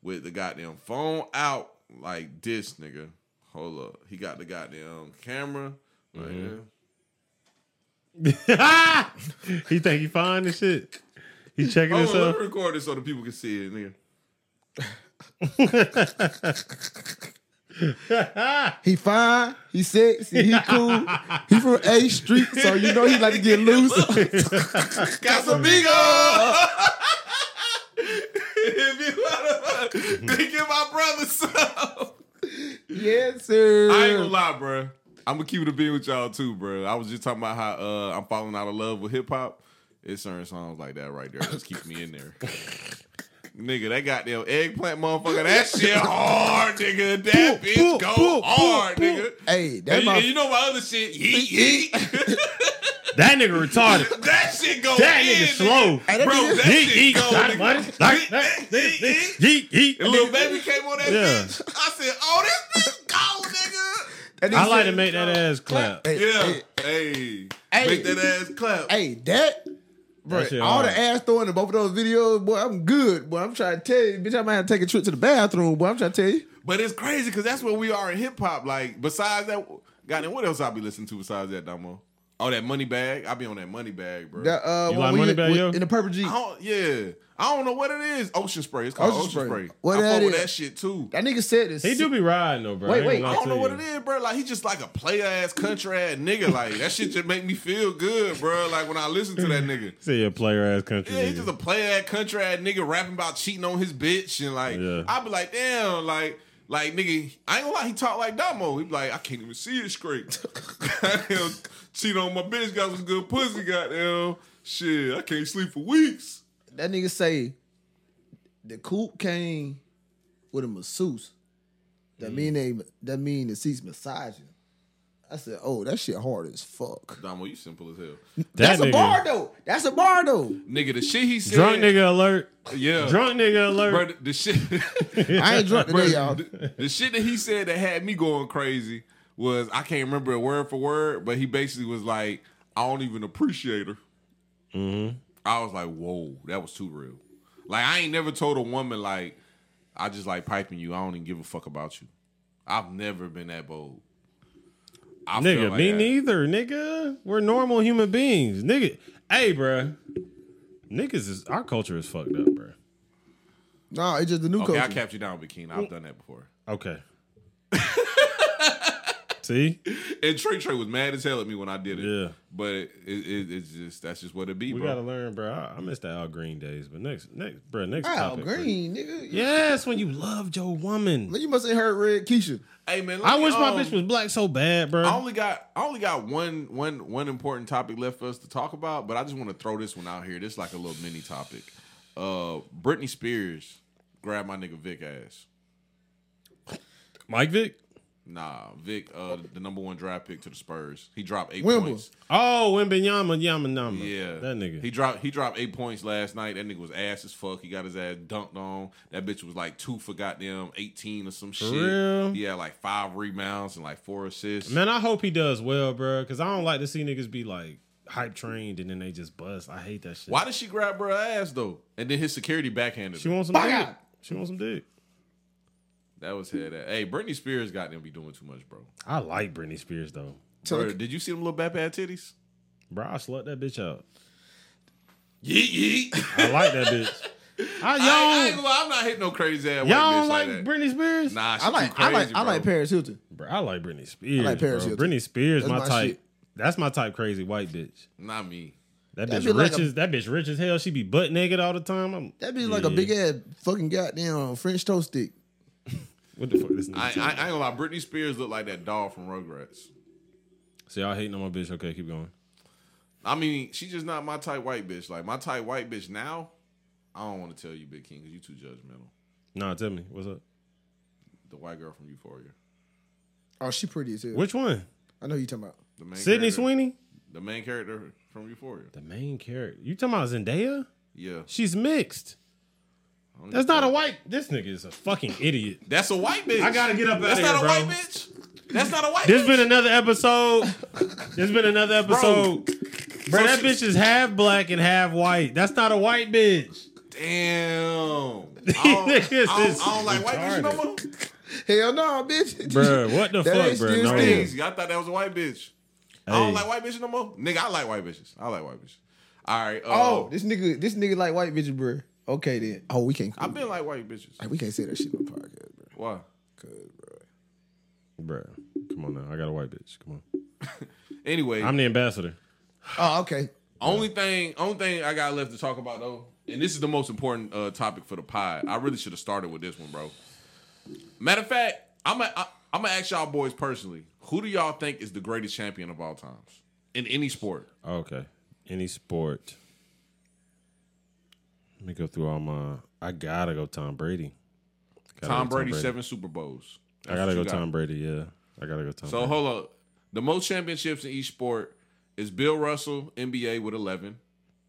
with the goddamn phone out like this, nigga. Hold up. He got the goddamn camera. Right mm-hmm. there. he think he fine and shit. He checking Hold on, himself. let me record this so the people can see it, nigga. He fine, he sexy, he cool. He from A Street, so you know he like to get loose. Casamigo! if you want to give my brother some. yes, sir. I ain't gonna lie, bro. I'm gonna keep it a being with y'all too, bro. I was just talking about how uh, I'm falling out of love with hip hop. It's certain songs like that right there that's keep me in there. Nigga, that goddamn eggplant motherfucker, that shit hard, nigga. That bitch boom, go boom, hard, boom, nigga. Hey, that And you, my and you know my other shit, yeet, yeet. That nigga retarded. that shit go That in, nigga nigga. slow. Hey, that Bro, nigga- that Yeet, shit yeet, go, got nigga. money. Like that. Yeet, yeet. Yeet, yeet. And Lil Baby came on that Yeah. bitch. I said, "Oh, this bitch go, nigga." I like to make that ass clap. Hey, Yeah, hey, hey, Hey. make that ass clap. hey, that. Bro, all the ass throwing in both of those videos, boy, I'm good. Boy, I'm trying to tell you, bitch, I might have to take a trip to the bathroom, boy. I'm trying to tell you. But it's crazy because that's where we are in hip hop. Like, besides that, goddamn, what else I be listening to besides that, Damo? Oh, that Moneybagg. I be on that Moneybagg, bro. That, uh, You like we- Moneybagg, with- yo? In the purple Jeep. I don't, yeah, I don't know what it is. Ocean spray. It's called Ocean ocean, spray. spray. What I that fuck with that shit too. That nigga said this. He do be riding though, bro. Wait, wait, gonna I don't know to what it is, bro. Like he just like a player ass country ass nigga. Like that shit just make me feel good, bro. Like when I listen to that nigga. Say a player ass country. Yeah, he's just a player ass country ass nigga rapping about cheating on his bitch and like Yeah. I be like, damn, like like nigga, I ain't gonna lie, he talk like Damo. He be like, I can't even see it straight. goddamn, cheat on my bitch, got some good pussy, goddamn. Shit, I can't sleep for weeks. that nigga say the coupe came with a masseuse. That mm. mean they that mean the seats massaging. I said, oh, that shit hard as fuck. Damo, you simple as hell. That That's a nigga- bar though. That's a bar though. Nigga, the shit he said. Drunk nigga alert. Yeah. Drunk nigga alert. Bro, the, the shit. I ain't drunk Bro, y'all. the, the shit that he said that had me going crazy was I can't remember it word for word, but he basically was like, I don't even appreciate her. Mm-hmm. I was like, whoa, that was too real. Like I ain't never told a woman like, I just like piping you. I don't even give a fuck about you. I've never been that bold. I feel Nigga, like me that. neither, nigga. We're normal human beings. Nigga. Hey, bruh. Niggas is our culture is fucked up, bro. No, it's just the new Okay, I capped you down, Big King. I've done that before. Okay. See? And Trey Trey was mad as hell at me when I did it. Yeah. But it, it, it's just that's just what it be, We bro. gotta learn, bro. I, I miss the Al Green days, but next, next, bro, next Al topic. bro. Green, nigga. Yes, when you loved your woman. Man, you must have heard Red Keisha. Hey man, I me, wish my um, bitch was black so bad, bro. I only got I only got one one one important topic left for us to talk about, but I just want to throw this one out here. This is like a little mini topic. Uh, Britney Spears grabbed my nigga Vic ass. Mike Vick. Nah, Vic, uh, the number one draft pick to the Spurs. He dropped eight Wimble. points. Oh, Wembanyama, Yama Nama. Yeah, that nigga. He dropped he dropped eight points last night. That nigga was ass as fuck. He got his ass dunked on. That bitch was like two for goddamn eighteen or some shit. real? He had like five rebounds and like four assists. Man, I hope he does well, bro. Because I don't like to see niggas be like hype trained and then they just bust. I hate that shit. Why did she grab her ass though? And then his security backhanded. She her. wants some dick. She wants some dick. That was head. At. Hey, Britney Spears got them be doing too much, bro. I like Britney Spears though. So- Bro, did you see them little bad bad titties? Bro, I slut that bitch out. Yeet yeet. I like that bitch. I, y'all, I, I ain't gonna lie, I'm not hitting no crazy ass white y'all bitch don't like, like that. Britney Spears? Nah, she I like, too crazy, I like, I bro. like Paris Hilton. Bro, I like Britney Spears. I like Paris bro. Hilton. Britney Spears, That's my, my type. shit. That's my type. Crazy white bitch. Not me. That That bitch be like rich a- as that bitch rich as hell. She be butt naked all the time. I'm, That be like a Yeah. big ass fucking goddamn French toast stick. What the fuck? This nigga I, I, I ain't gonna lie. Britney Spears look like that doll from Rugrats. See, y'all hating on my bitch. Okay, keep going. I mean, she's just not my type white bitch. Like my type white bitch now. I don't want to tell you, Big King, because you too judgmental. Nah, tell me what's up. The white girl from Euphoria. Oh, she pretty as hell. Which one? I know you talking about. The main Sydney character- Sweeney, The main character from Euphoria. the main character. You talking about Zendaya? Yeah. She's mixed. I don't That's not a white. This nigga is a fucking idiot. That's a white bitch. I gotta get up That's outta not here, a bro. white bitch. That's not a white There's bitch. been another episode. There's been another episode. Bro, So that she- bitch is half black and half white. That's not a white bitch. Damn. I don't, I don't, is I don't like white bitches no retarded. more. Hell no, bitch. Bro, what the That fuck, ain't bro? still No. still. Easy. I thought that was a white bitch. I don't like white bitches no more. Nigga, I like white bitches. I like white bitches. All right. Uh, Oh, this nigga, this nigga like white bitches, bro. Okay then. Oh, we can't. I've been like white bitches. we can't say that shit on the podcast, bro. Why? Cause, bro. Bro, come on now. I got a white bitch. Come on. Anyway, I'm the ambassador. Oh, okay. only thing, only thing I got left to talk about though, and this is the most important uh, topic for the pod. I really should have started with this one, bro. Matter of fact, I'm gonna I, I'm gonna ask y'all boys personally. Who do y'all think is the greatest champion of all times in any sport? Okay. Any sport. Let me go through all my. I gotta go Tom Brady. Gotta Tom go Brady, seven Super Bowls. I gotta go got. Tom Brady. Yeah, I gotta go Tom. So Brady. hold up. The most championships in each sport is Bill Russell, NBA with 11,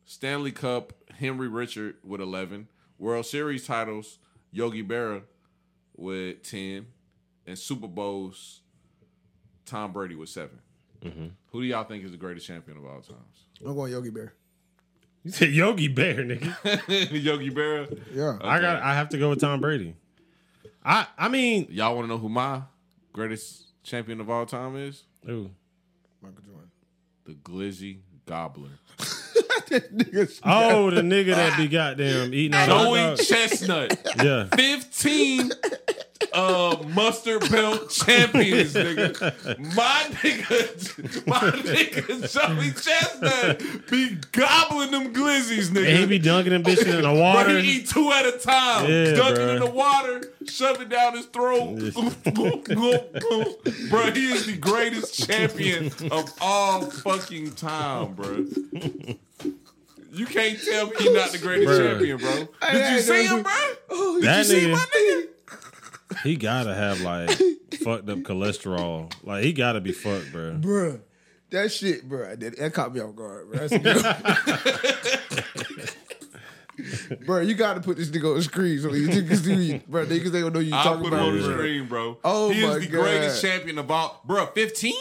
Stanley Cup, Henry Richard with 11, World Series titles, Yogi Berra with 10, and Super Bowls, Tom Brady with 7. Mm-hmm. Who do y'all think is the greatest champion of all times? I'm going Yogi Bear. You said Yogi Bear, nigga. Yogi Bear. Yeah. I got. I have to go with Tom Brady. I. I mean, Y'all want to know who my greatest champion of all time is? ooh. Michael Jordan. The Glizzy Gobbler. Oh, the nigga that be goddamn eating all the Joey. Chestnut. Yeah. 15 uh mustard belt champions, nigga. My nigga, my nigga Joey Chestnut be gobbling them glizzies, nigga. And he be dunking them bitches in the Bro, water. he eat two at a time. Yeah, Dunk it bruh. in the water, shoving down his throat. bro, he is the greatest champion of all fucking time, bro. You can't tell me he's not the greatest Bruh. champion, bro. Did you see him, bro? Did That you see nigga- my nigga? He gotta have like fucked up cholesterol. Like he gotta be fucked, bro. Bruh. That shit, bruh. That, that caught me off guard, bro. That's bro, you got to put this nigga on the screen so you can see, bro. Niggas they gonna know you I'll talking put him on the bruh. screen, bro. Oh he my is the God. greatest champion of all. Bro, 15?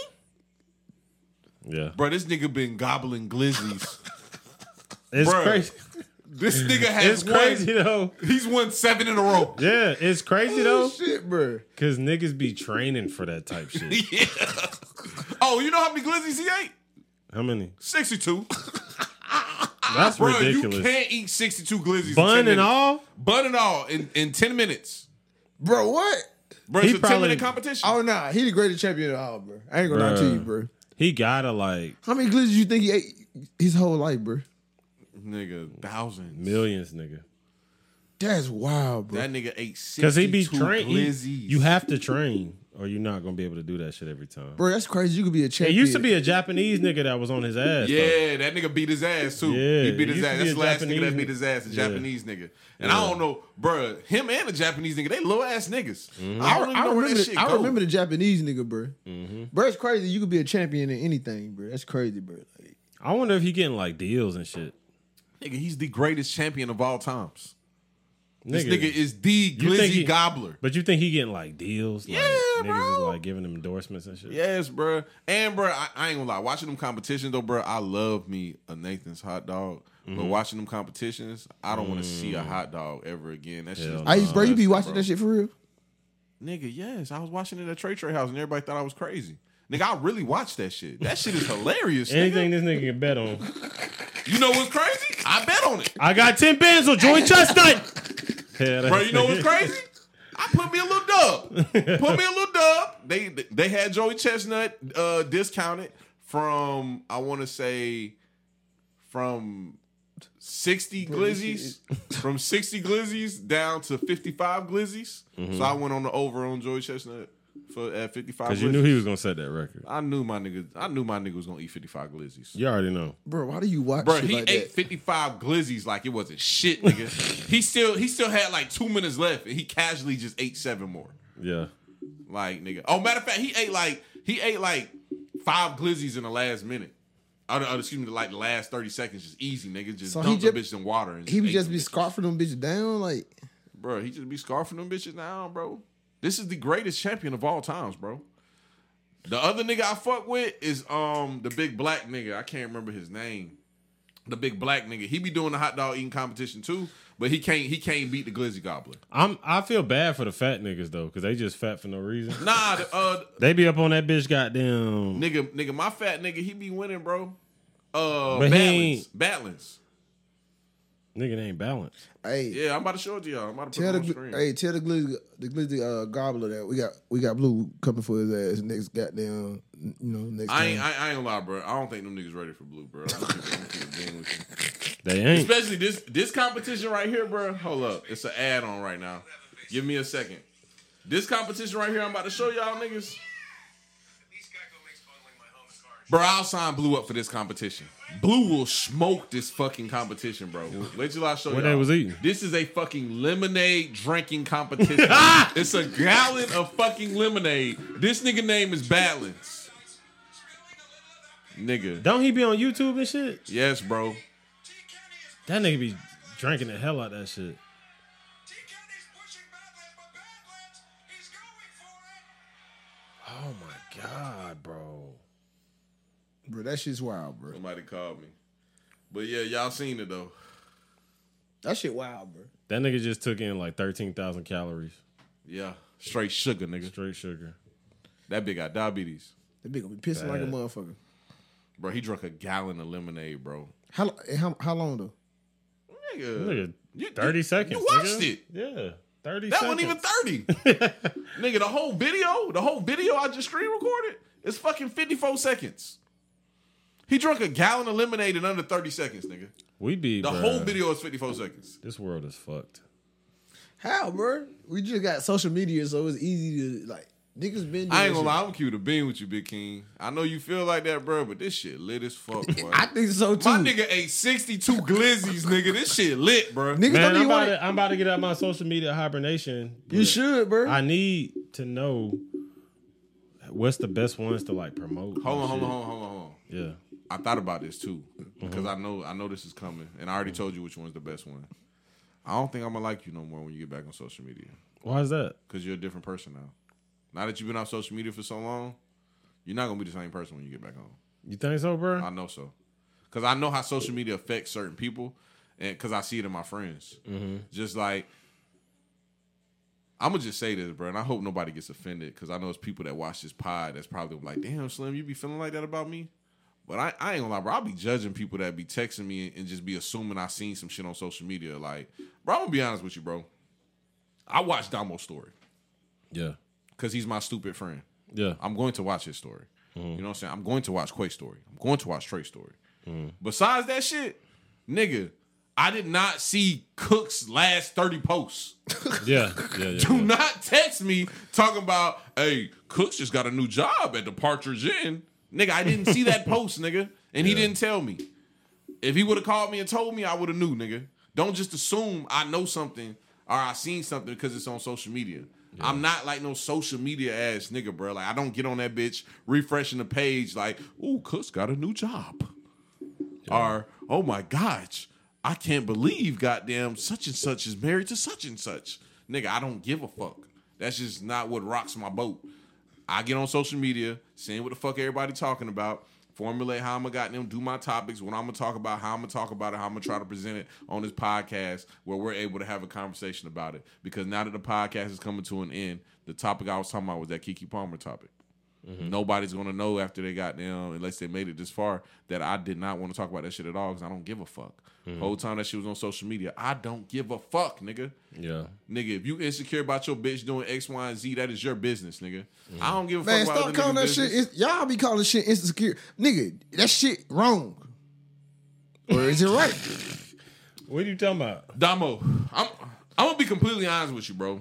Yeah. Bro, this nigga been gobbling glizzies. It's Bruh. crazy. This nigga has It's crazy won. though. He's won seven in a row. Yeah, it's crazy Oh, though. shit, bro. Cause niggas be training for that type shit. Yeah. Oh, you know how many glizzies he ate? How many? 62. That's Bro, you ridiculous. can't eat 62 glizzies. in 10 Bun and all? Bun and all in, in 10 minutes. Bro, what? Bro, it's He a 10 minute competition. Oh nah, he the greatest champion of all, bro. I ain't gonna lie to you, bro. He gotta like How many glizzies you think he ate his whole life, bro? Nigga, thousands. millions, nigga. That's wild, bro. That nigga ate 62 Cause he be trained. glizzies. You have to train or you're not gonna be able to do that shit every time. Bro, that's crazy. You could be a It champion. used to be a Japanese nigga that was on his ass. though. Yeah, that nigga beat his ass too. Yeah, he beat his ass. That's the last nigga Japanese that beat his ass, a Yeah. Japanese nigga. And I don't know, bruh, him and the Japanese nigga, they little ass niggas. I don't even I know where remember, that the, shit I go. remember the Japanese nigga, bro. Mm-hmm. Bro, it's crazy. You could be a champion in anything, bro. That's crazy, bro. Like, I wonder if he getting like deals and shit. Nigga, he's the greatest champion of all times. This Nigga. nigga is the glizzy he- gobbler. But you think he getting like deals? Like, Yeah, niggas is bro. like giving him endorsements and shit. Yes, bruh. And bruh, I, I ain't gonna lie. Watching them competitions though, bruh, I love me a Nathan's hot dog. But Mm-hmm. watching them competitions, I don't want to see a hot dog ever again. That shit. Mm. Hell is no. I used, bro, you be watching bro. that shit for real? Nigga, yes. I was watching it at Trey Trey House and everybody thought I was crazy. Nigga, I really watched that shit. That shit is hilarious. Anything nigga. this nigga can bet on. You know what's crazy? I bet on it. I got 10 bands on Joey Chestnut. Yeah, Bro, you know what's crazy? I put me a little dub. Put me a little dub. They they had Joey Chestnut uh discounted from I want to say from 60 glizzies from 60 glizzies down to 55 glizzies. So I went on the over on Joey Chestnut for at 55 Because you knew he was going to set that record. I knew my nigga I knew my nigga was going to eat 55 glizzies. You already know. Bro, why do you watch Bro, shit he like ate 55 glizzies like it wasn't shit, nigga. he still he still had like two minutes left, and he casually just ate seven more. Yeah. Like nigga. Oh, matter of fact, he ate like he ate like five glizzies in the last minute. Oh, no, oh, excuse me, like the last 30 seconds, just easy, nigga. Just So he dumped the just- bitch in water. And He would just be bitches. scarfing them bitches down, like Bro, he just be scarfing them bitches down, bro. This is the greatest champion of all times, bro. The other nigga I fuck with is um the big black nigga. I can't remember his name. The big black nigga. He be doing the hot dog eating competition too, but he can't he can't beat the glizzy gobbler. I'm, I feel bad for the fat niggas, though, because they just fat for no reason. Nah, the, uh They be up on that bitch goddamn. nigga nigga my fat nigga he be winning, bro. Uh But he Badlands. Ain't- Badlands. Nigga, they ain't balanced. hey, Yeah, I'm about to show it to y'all. I'm about to put tell it the on gl- screen. hey, tell the glizzy the glizzy uh, gobbler that we got we got blue coming for his ass next goddamn you know next I time. ain't I, I ain't gonna lie, bro. I don't think them niggas ready for blue, bro. I'm gonna keep it- I'm gonna keep it being with you. They ain't. Especially this this competition right here, bro. Hold up, it's an ad on right now. Give me a second. This competition right here, I'm about to show y'all niggas. Bro, I'll sign Blue up for this competition. Blue will smoke this fucking competition, bro. Wait you show What y'all. they was eating? This is a fucking lemonade drinking competition. Ah! it's a gallon of fucking lemonade. This nigga name is Balance. Nigga. Don't he be on YouTube and shit? Yes, bro. That nigga be drinking the hell out of that shit. Oh my god, bro. Bro, that shit's wild, bro. Somebody called me. But yeah, y'all seen it though. That shit wild, bro. That nigga just took in like 13,000 calories. Yeah. Straight sugar, nigga. Straight sugar. That big got diabetes. That bitch gonna be pissing like a motherfucker. Bro, he drunk a gallon of lemonade, bro. How lo- how how long though? Nigga. Nigga, You- 30 you- seconds. You watched nigga. it. Yeah. 30 That seconds. wasn't even 30. Nigga, the whole video, the whole video I just screen recorded is fucking 54 seconds. He drunk a gallon of lemonade in under 30 seconds, nigga. We be. The bruh, whole video is 54 seconds. This world is fucked. How, bro? We just got social media, so it's easy to like niggas been. I ain't gonna shit. lie, I'm cute to being with you, Big King. I know you feel like that, bro, but this shit lit as fuck, boy. I think so too. My nigga ate 62 glizzies, nigga. This shit lit, bro. Niggas Man, don't I'm about, want to, I'm about to get out my social media hibernation. You should, bro. I need to know what's the best ones to like promote. Hold on, hold on, hold on, hold on, hold on. Yeah. I thought about this too mm-hmm. because I know I know this is coming, and I already told you which one's the best one. I don't think I'm gonna like you no more when you get back on social media Why is that? because you're a different person now. Now that you've been off social media for so long, you're not gonna be the same person when you get back on. You think so, bro? I know so because I know how social media affects certain people, and because I see it in my friends. Mm-hmm. Just like I'm gonna just say this, bro, and I hope nobody gets offended because I know it's people that watch this pod that's probably like, "Damn, Slim, you be feeling like that about me." But I, I ain't gonna lie, bro. I'll be judging people that be texting me and just be assuming I seen some shit on social media. Like, bro, I'm gonna be honest with you, bro. I watched Damo's story yeah. because he's my stupid friend. Yeah. I'm going to watch his story. You mm-hmm. know what I'm saying? I'm going to watch Quay's story. I'm going to watch Trey's story. Mm-hmm. Besides that shit, nigga, I did not see Cook's last 30 posts. Yeah, yeah, yeah. Do yeah. not text me talking about, hey, Cooks just got a new job at the Partridge Inn. Nigga, I didn't see that post, nigga. And he didn't tell me. If he would have called me and told me, I would have knew, nigga. Don't just assume I know something or I seen something because it's on social media. I'm not like no social media ass nigga, bro. Like I don't get on that bitch refreshing the page like, ooh, Cooks got a new job. Or, oh my gosh, I can't believe goddamn such and such is married to such and such. Nigga, I don't give a fuck. That's just not what rocks my boat. I get on social media, seeing what the fuck everybody talking about, formulate how I'm gonna goddamn do my topics, what I'm gonna talk about, how I'm gonna talk about it, how I'm gonna try to present it on this podcast where we're able to have a conversation about it. Because now that the podcast is coming to an end, the topic I was talking about was that Keke Palmer topic. Mm-hmm. Nobody's gonna know after they got down, unless they made it this far, that I did not want to talk about that shit at all because I don't give a fuck. Mm-hmm. Whole time that she was on social media, I don't give a fuck, nigga. Yeah. Nigga, if you insecure about your bitch doing X, Y, and Z, that is your business, nigga. Mm-hmm. I don't give a Man, fuck about stop calling that niggas' shit. It's, y'all be calling shit insecure, nigga. That shit wrong, or is it right? What are you talking about? Damo, I'm I'm gonna be completely honest with you, bro.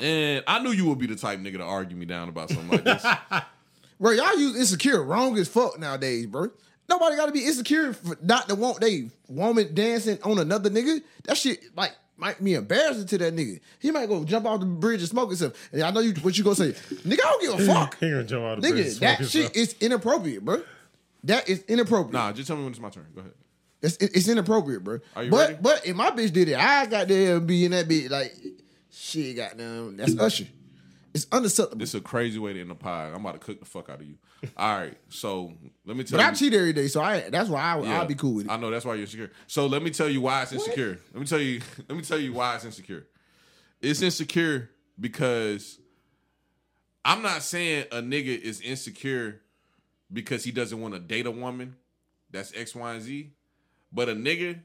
And I knew you would be the type nigga to argue me down about something like this. bro, y'all use insecure wrong as fuck nowadays, bro. Nobody got to be insecure for not to want they woman dancing on another nigga. That shit like might be embarrassing to that nigga. He might go jump off the bridge and smoke himself. And I know you what you gonna say, nigga. I don't give a fuck, He gonna jump out the nigga. and That shit himself. is inappropriate, bro. That is inappropriate. nah, just tell me when it's my turn. Go ahead. It's, it's inappropriate, bro. Are you but ready? but if my bitch did it, I got there and be in that bitch like shit. them. that's Usher. It's unacceptable. This is a crazy way to end the pod. I'm about to cook the fuck out of you. All right, so let me tell but you. I cheat every day, so I that's why I Yeah, I'll be cool with it. I know that's why you're insecure. So let me tell you why it's insecure. Let me tell you. Let me tell you why it's insecure. It's insecure because I'm not saying a nigga is insecure because he doesn't want to date a woman that's X, Y, and Z, but a nigga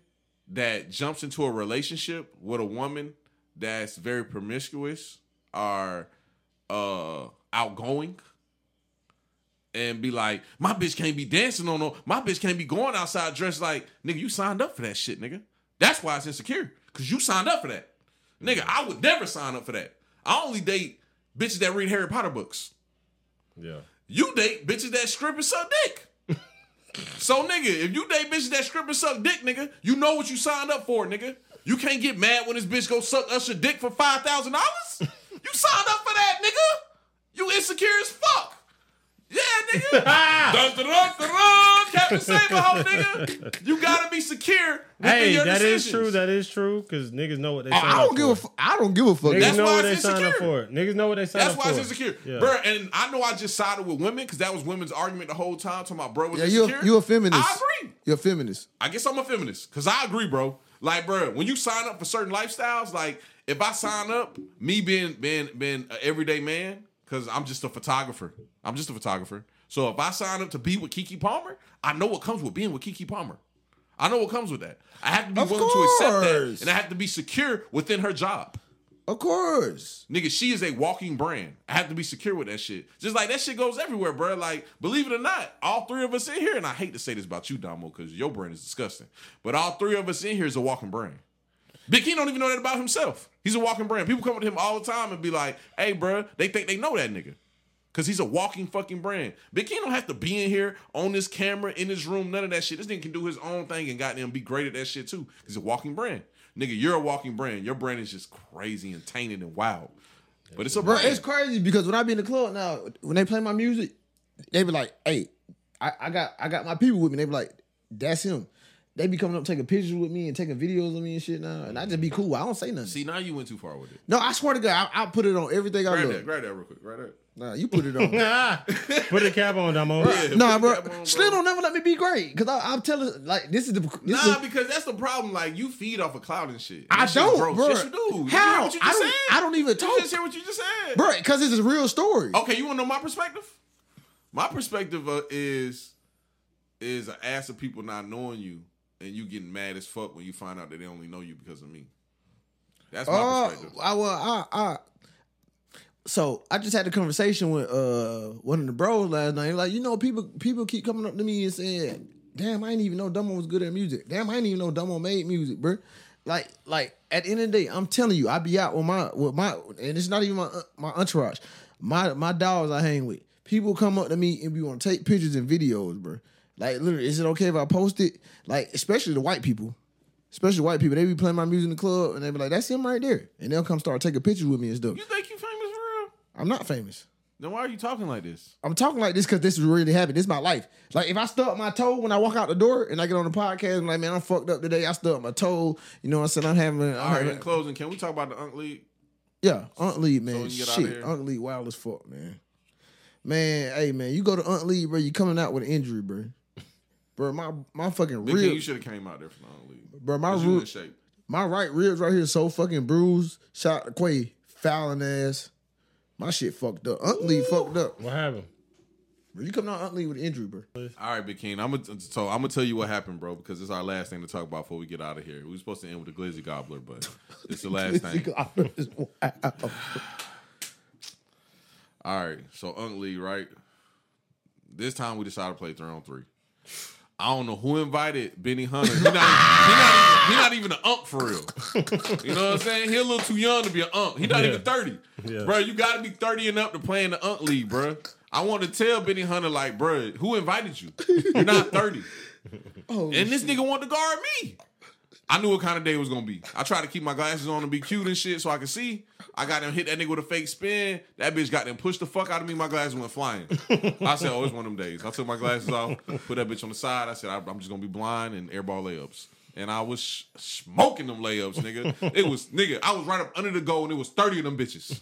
that jumps into a relationship with a woman that's very promiscuous or uh outgoing and be like, my bitch can't be dancing on no, my bitch can't be going outside dressed like, nigga, you signed up for that shit, nigga. That's why it's insecure. Cause you signed up for that. Nigga, I would never sign up for that. I only date bitches that read Harry Potter books. Yeah. You date bitches that strip and suck dick. so nigga, if you date bitches that strip and suck dick, nigga, you know what you signed up for, nigga. You can't get mad when this bitch go suck Usher dick for five thousand dollars. You signed up for that, nigga. You insecure as fuck. Yeah, nigga. dun, dun, dun, dun, dun. Captain Saberho, nigga. You gotta be secure. Hey, your that is decisions. true. That is true. Because niggas know what they I, sign I up don't give a for. fu- I don't give a fuck. Niggas That's know why what they it's sign up insecure. for. Niggas know what they sign That's up why for. it's insecure, Yeah. bro. And I know I just sided with women because that was women's argument the whole time. To my bro was yeah, you insecure. a, you a feminist. I agree. You're a feminist. I guess I'm a feminist because I agree, bro. Like, bro, when you sign up for certain lifestyles, like if I sign up, me being being being an everyday man, because I'm just a photographer. I'm just a photographer. So if I sign up to be with Keke Palmer, I know what comes with being with Keke Palmer. I know what comes with that. I have to be Of willing to accept that, and I have to be secure within her job. Of course. Nigga, she is a walking brand. I have to be secure with that shit. Just like that shit goes everywhere, bro. Like, believe it or not, all three of us in here, and I hate to say this about you, Damo, because your brand is disgusting. But all three of us in here is a walking brand. Big King don't even know that about himself. He's a walking brand. People come up to him all the time and be like, hey, bro, they think they know that nigga. Cause he's a walking fucking brand. Big King don't have to be in here on this camera in this room, none of that shit. This nigga can do his own thing and goddamn be great at that shit too. He's a walking brand. Nigga, you're a walking brand. Your brand is just crazy and tainted and wild. But it's a Bro, brand. it's crazy because when I be in the club now, when they play my music, they be like, "Hey, I, I got I got my people with me." They be like, "That's him." They be coming up taking pictures with me and taking videos of me and shit now, and I just be cool. I don't say nothing. See, now you went too far with it. no, I swear to God, I, I'll put it on everything I Grab love. that, grab that real quick. Grab that. Nah, you put it on. Put a cap on, Damo. Yeah, nah, bro, the cap bro. Slim don't never let me be great because I'm telling like this is the this Nah, is, because that's the problem. Like you feed off of cloud and shit. I That shit's don't, gross. bro. Yes, you do. How? hear what you I don't. said? I don't even You just hear what you just said, bro, because it's a real story. Okay, you want to know my perspective? My perspective uh, is is an ass of people not knowing you and you getting mad as fuck when you find out that they only know you because of me. That's my Oh, perspective. I well, I, I. So I just had a conversation with uh one of the bros last night. Like, you know, people people keep coming up to me and saying damn, I didn't even know Damo was good at music. Damn, I didn't even know Damo made music, bro. Like, like at the end of the day, I'm telling you, I be out with my with my, and it's not even my my entourage, my my dogs I hang with. People come up to me and we want to take pictures and videos, bro. Like, literally, is it okay if I post it? Like, especially the white people, especially white people, they be playing my music in the club and they be like, "That's him right there," and they'll come start taking pictures with me and stuff. You think you? I'm not famous. Then why are you talking like this? I'm talking like this because this is really happening. This is my life. Like if I stub my toe when I walk out the door and I get on the podcast, I'm like, man, I'm fucked up today. I stubbed my toe. You know what I'm saying? I'm having. I'm All right, having in closing, can we talk about the Unk League? yeah, Aunt Lee, man. get Shit. Aunt Lee, wild as fuck, man. Man, hey, man, you go to Aunt Lee, bro. You coming out with an injury, bro. Bro, my my fucking King, you should have came out there for the Unk League. bro. My rib, shape. my right ribs right here so fucking bruised. Shot Quay, fouling ass. My shit fucked up. Aunt Lee fucked up. What happened? Bro, you coming out Aunt Lee with an injury, bro. All right, Big King. I'm gonna so I'm gonna tell you what happened, bro, because it's our last thing to talk about before we get out of here. We were supposed to end with the Glizzy Gobbler, but it's the last thing. wow. All right, so Unk League, right? This time we decided to play three on three. I don't know who invited Benny Hunter. He not, he not, even, he not even an unk for real. You know what I'm saying? He a little too young to be an ump. He not even 30. Yeah. Bro, you got to be 30 and up to play in the ump league, bro. I want to tell Benny Hunter, like, bro, who invited you? You're not 30. Oh, And this nigga want to guard me. I knew what kind of day it was gonna be. I tried to keep my glasses on and be cute and shit so I could see. I got them hit that nigga with a fake spin. That bitch got them pushed the fuck out of me. My glasses went flying. I said, "Oh, it's one of them days." I took my glasses off, put that bitch on the side. I said, "I'm just gonna be blind and airball layups." And I was smoking them layups, nigga. It was nigga. I was right up under the goal, and it was thirty of them bitches.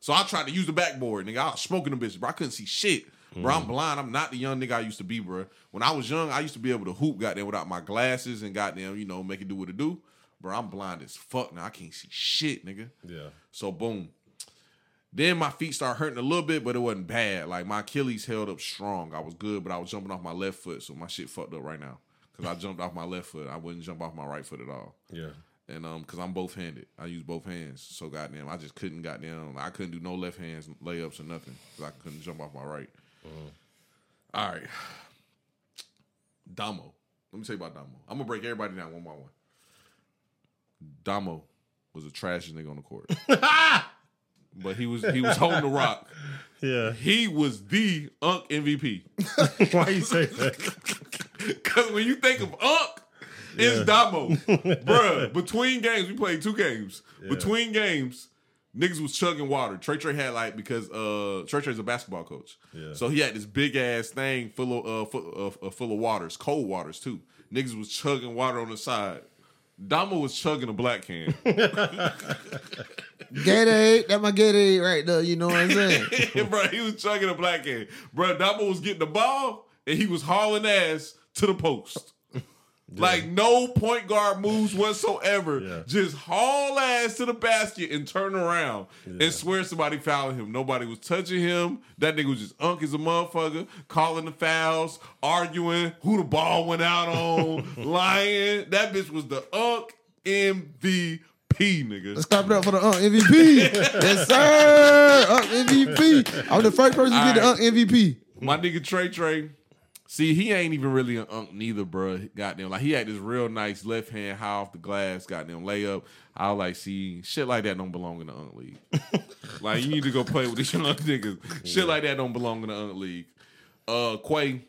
So I tried to use the backboard, nigga. I was smoking them bitches, bro. I couldn't see shit. Bro, I'm blind. I'm not the young nigga I used to be, bro. When I was young, I used to be able to hoop, goddamn, without my glasses and goddamn, you know, make it do what it do. Bro, I'm blind as fuck now. I can't see shit, nigga. Yeah. So boom. Then my feet start hurting a little bit, but it wasn't bad. Like my Achilles held up strong. I was good, but I was jumping off my left foot, so my shit fucked up right now. Cause I jumped off my left foot. I wouldn't jump off my right foot at all. Yeah. And um, cause I'm both handed. I use both hands. So goddamn, I just couldn't goddamn I couldn't do no left hands layups or nothing. Cause I couldn't jump off my right. Mm. All right. Damo. Let me tell you about Damo. I'm gonna break everybody down one by one. Damo was a trash nigga on the court. but he was he was holding the rock. Yeah. He was the Unk MVP. Why you say that? Cause when you think of Unk, it's Damo. Bruh, between games, we played two games. Between games, niggas was chugging water. Trey Trey had like because uh Trey Trey's a basketball coach. Yeah. So he had this big ass thing full of uh full, uh, uh, full of waters, cold waters too. Niggas was chugging water on the side. Damo was chugging a black can. Gatorade, that my Gatorade right there. You know what I'm saying? bro, he was chugging a black can. Bro, Damo was getting the ball and he was hauling ass to the post. Like no point guard moves whatsoever. Yeah. Just haul ass to the basket and turn around and swear somebody fouled him. Nobody was touching him. That nigga was just unk as a motherfucker, calling the fouls, arguing who the ball went out on, lying. That bitch was the unk MVP, nigga. Let's clap it up for the Unk MVP. yes, sir. Unk MVP. I'm the first person to get the All Unk MVP. My nigga Trey Trey. See, he ain't even really an unk neither, bro. Goddamn, like he had this real nice left hand high off the glass, goddamn layup. I was like, see, shit like that don't belong in the unk league. like you need to go play with these young niggas. Shit like that don't belong in the unk league. Uh, Quay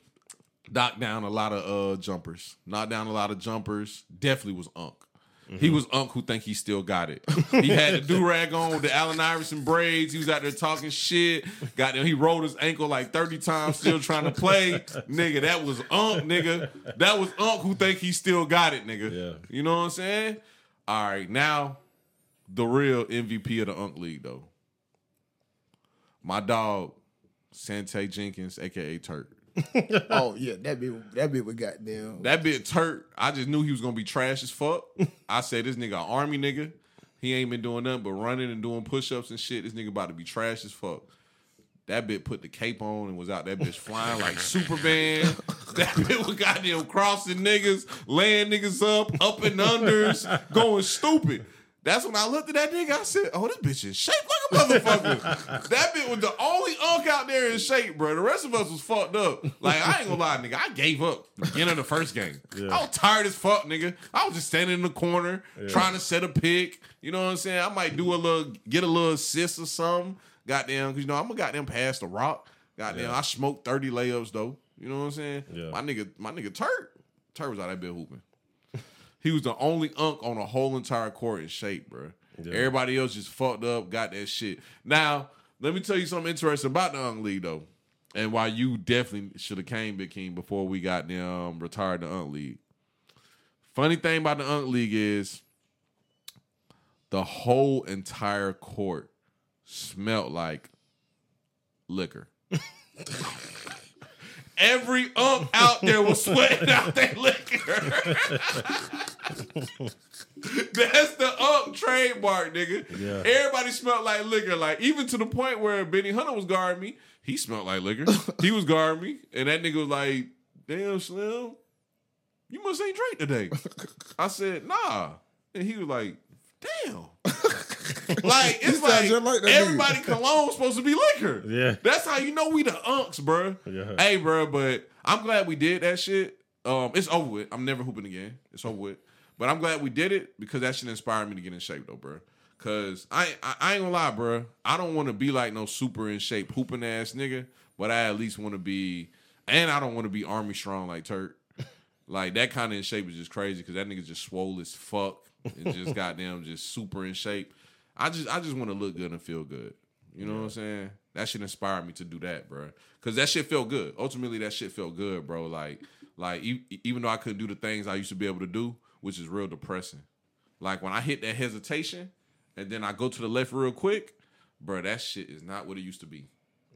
knocked down a lot of uh jumpers. Knocked down a lot of jumpers. Definitely was unk. He was Unk who think he still got it. He had the do rag on with the Allen Iverson braids. He was out there talking shit. Got him. He rolled his ankle like thirty times, still trying to play. nigga, that was Unk. Nigga, that was Unk who think he still got it. Nigga, Yeah. You know what I'm saying? All right, now the real MVP of the Unk League though. My dog, Sante Jenkins, aka Turk. Oh yeah, that bit that bit was goddamn. That bit Turk, I just knew he was gonna be trash as fuck. I said this nigga army nigga. He ain't been doing nothing but running and doing push-ups and shit. This nigga about to be trash as fuck. That bit put the cape on and was out that bitch flying like Superman. That bit was goddamn crossing niggas, laying niggas up, up and unders, going stupid. That's when I looked at that nigga. I said, "Oh, this bitch is shaped like a motherfucker." that bitch was the only unk out there in shape, bro. The rest of us was fucked up. Like I ain't gonna lie, nigga. I gave up the beginning of the first game. I was tired as fuck, nigga. I was just standing in the corner trying to set a pick. You know what I'm saying? I might do a little, get a little assist or something. Goddamn, because you know I'm gonna goddamn pass the rock. Goddamn, I smoked 30 layups though. You know what I'm saying? Yeah. My nigga, my nigga Turk, Turk was out that bit hooping. He was the only unk on the whole entire court in shape, bro. Everybody else just fucked up, got that shit. Now, let me tell you something interesting about the unk league though, and why you definitely should have came, Big King, before we got them um, retired the unk league. Funny thing about the unk league is the whole entire court smelled like liquor. Every ump out there was sweating out that liquor. That's the ump trademark, nigga. Yeah. Everybody smelled like liquor. Like even to the point where Benny Hunter was guarding me, he smelled like liquor. he was guarding me, and that nigga was like, "Damn, Slim, you must ain't drink today." I said, "Nah," and he was like, "Damn." like it's sound like, just like that nigga. everybody cologne supposed to be liquor. Yeah. That's how you know we the unks, bro. Yeah. Hey, bro, but I'm glad we did that shit. Um, it's over with. I'm never hooping again. It's over with. But I'm glad we did it because that shit inspired me to get in shape, though, bro. Cause I, I I ain't gonna lie, bro. I don't want to be like no super in shape hooping ass nigga, but I at least want to be, and I don't want to be army strong like Turk. Like that kind of in shape is just crazy because that nigga just swole as fuck and just goddamn just super in shape. I just I just want to look good and feel good. You know what I'm saying? That should inspire me to do that, bro. Cause that shit felt good. Ultimately, that shit felt good, bro. Like like e- even though I couldn't do the things I used to be able to do, which is real depressing. Like when I hit that hesitation and then I go to the left real quick, bro, that shit is not what it used to be.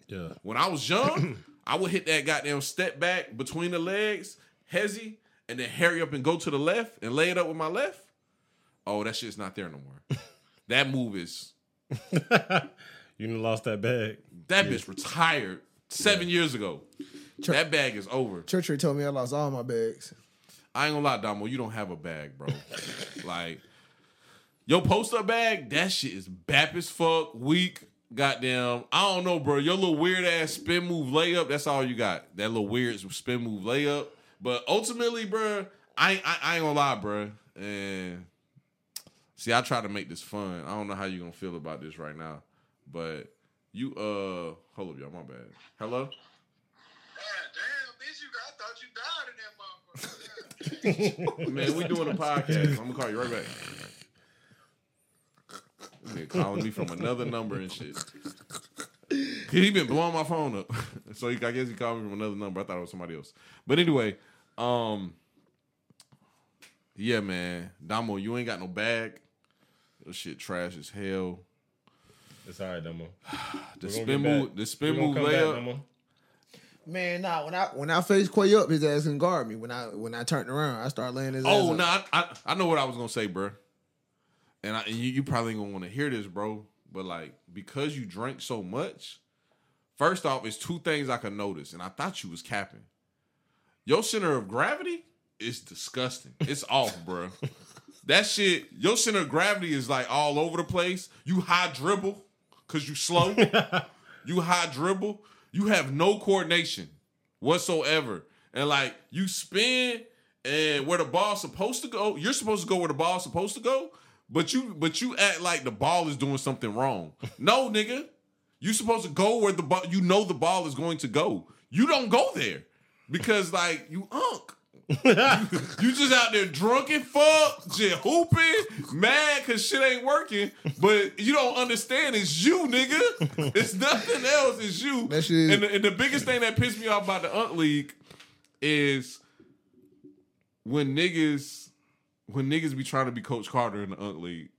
Yeah. When I was young, I would hit that goddamn step back between the legs, hezzy, and then hurry up and go to the left and lay it up with my left. Oh, that shit's not there no more. that move is You done lost that bag. that bitch retired seven years ago. That bag is over. Churchill told me I lost all my bags. I ain't gonna lie, Damo, you don't have a bag, bro. like your poster bag, that shit is bap as fuck, weak. Goddamn, I don't know, bro. Your little weird ass spin move layup, that's all you got. That little weird spin move layup. But ultimately, bro, I ain't, I, I ain't gonna lie, bro. And see, I try to make this fun. I don't know how you're gonna feel about this right now, but you, uh, hold up, y'all. My bad. Hello. Damn, bitch, you I thought you died in that motherfucker. Man, we doing a podcast. I'm gonna call you right back. Nigga calling me from another number and shit. He been blowing my phone up, so he, I guess he called me from another number. I thought it was somebody else. But anyway, um, yeah, man, Damo, you ain't got no bag. Your shit trash as hell. It's all right, Damo. The We gonna spin move, the spin move come back, Man, nah. When I when I faced Quay up, his ass can guard me. When I when I turned around, I started laying his oh, ass. Oh up. no, I, I I know what I was gonna say, bro. And, I, and you, you probably ain't gonna want to hear this, bro. But like, because you drank so much, first off, it's two things I could notice, and I thought you was capping. Your center of gravity is disgusting. It's off, bro. That shit, your center of gravity is like all over the place. You high dribble because you slow. you high dribble. You have no coordination whatsoever. And like you spin and where the ball's supposed to go, you're supposed to go where the ball's supposed to go, but you but you act like the ball is doing something wrong. No, nigga. You supposed to go where the ball you know the ball is going to go. You don't go there. Because like you unk. you just out there drunk and fuck, just hooping, mad cause shit ain't working. But you don't understand it's you, nigga. It's nothing else. It's you. That shit- And the, and the biggest thing that pissed me off about the Unk League is when niggas when niggas be trying to be Coach Carter in the Unk League.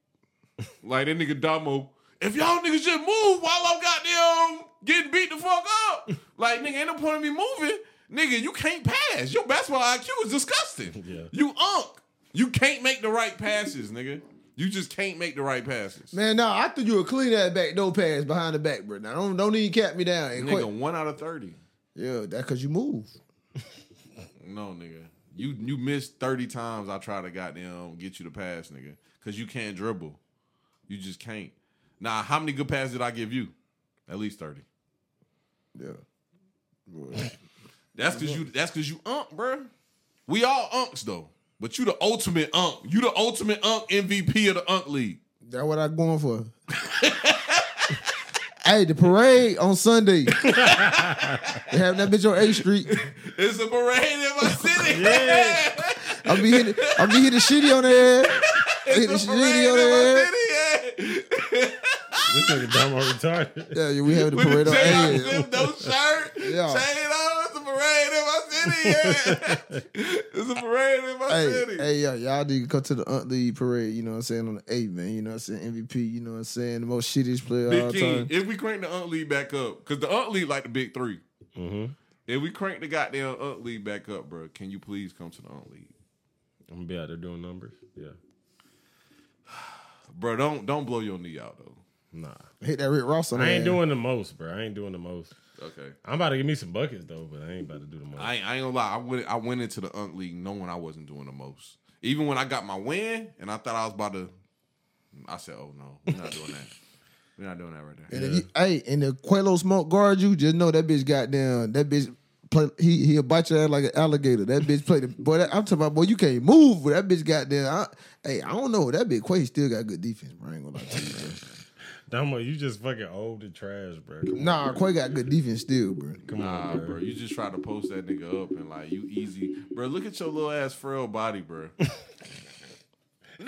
Like that nigga Damo, if y'all niggas just move while I'm goddamn getting beat the fuck up. Like nigga, ain't no point in me moving. Nigga, you can't pass. Your basketball IQ is disgusting. Yeah. You unk. You can't make the right passes, nigga. You just can't make the right passes. Man, no, I threw you a clean ass back no pass behind the back, bro. Now don't don't even cap me down. And Nigga, Quay- one out of thirty. yeah, that's cause you move. No, nigga. You you missed 30 times I try to goddamn get you to pass, nigga. Cause you can't dribble. You just can't. Now, how many good passes did I give you? At least thirty. Yeah. Boy. That's cause you. That's cause you unk, bruh. We all unks though, but you the ultimate unk. You the ultimate unk MVP of the unk league. That's what I'm going for. hey, the parade on Sunday. they having that bitch on A Street. It's a parade in my city. Yeah. I'll be hitting, I'll be hitting shitty on there. Hitting It's a shitty parade on in my there. city. Yeah. This nigga dumb or retarded. Yeah, yeah, we having the parade on chain A. on, zip, no shirt, Yeah. chain on. It's a parade in my city. Yeah. it's a parade in my Hey, city. hey, y'all, y'all need to come to the Aunt League parade, you know what I'm saying, on the 8th, man. You know what I'm saying? MVP, you know what I'm saying? The most shittiest player of all King, time. if we crank the Unk League back up, because the Unk League like the big 3 Mm-hmm. If we crank the goddamn Unk League back up, bro, can you please come to the Unk League? I'm gonna be out there doing numbers. Yeah. Bro, don't don't blow your knee out though. Nah. Hit that Rick Ross on I ain't that. doing the most, bro. I ain't doing the most. Okay. I'm about to give me some buckets though, but I ain't about to do the most. I ain't, I ain't gonna lie. I went I went into the Unk League knowing I wasn't doing the most. Even when I got my win and I thought I was about to I said, Oh no, we're not doing that. We're not doing that right there. And if you, hey, and the Quello smoke guard you, just know that bitch got down. That bitch play. He he'll bite your ass like an alligator. That bitch played. The, boy, that, I'm talking about. Boy, you can't move. But that bitch got down. I, hey, I don't know. That bitch Quay still got good defense. Bro, I ain't gonna lie to you. Bro. Dumbo, you just fucking old and trash, bro. Come on, Nah, Quay got good defense still, bro. come Nah, on, bro. You just try to post that nigga up and like you easy. Bro, look at your little ass frail body, bro.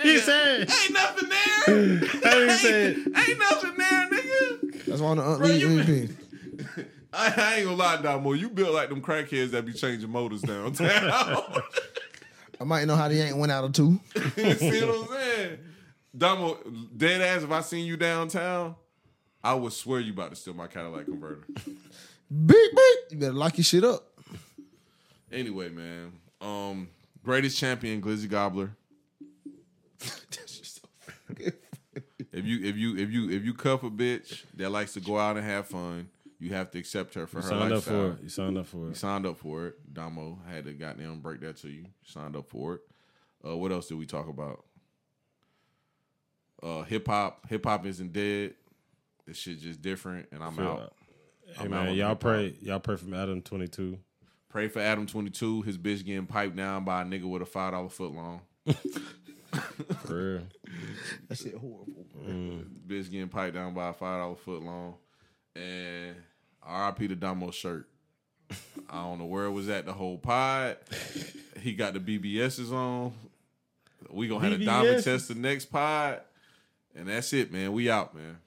He said, Ain't nothing there. he said, Ain't nothing there, nigga. That's why on the Aunt Bro, MVP. I, I ain't gonna lie, Damo. You built like them crackheads that be changing motors downtown. I might know how they ain't went out of two. See what I'm saying? Damo, dead ass, if I seen you downtown, I would swear you about to steal my Cadillac converter. Beep beep. You better lock your shit up. Anyway, man. Um, greatest champion, Glizzy Gobbler. If you if you if you if you cuff a bitch that likes to go out and have fun, you have to accept her for you her signed up for it. You signed up for it. You signed up for it. Damo had to goddamn break that to you. You signed up for it. Uh, what else did we talk about? Uh, hip hop. Hip hop isn't dead. This shit just different, and I'm Feel out. that. Hey I'm man, on y'all hip-hop. pray, y'all pray for Adam twenty two. Pray for Adam Twenty Two. His bitch getting piped down by a nigga with a five dollar foot long. For real. That shit horrible. Bitch getting piped down by a five dollar foot long, and R.I.P. the Damo shirt. I don't know where it was at the whole pod. He got the BBSs on. We gonna have a diamond BBSs? test the next pod, and that's it, man. We out, man.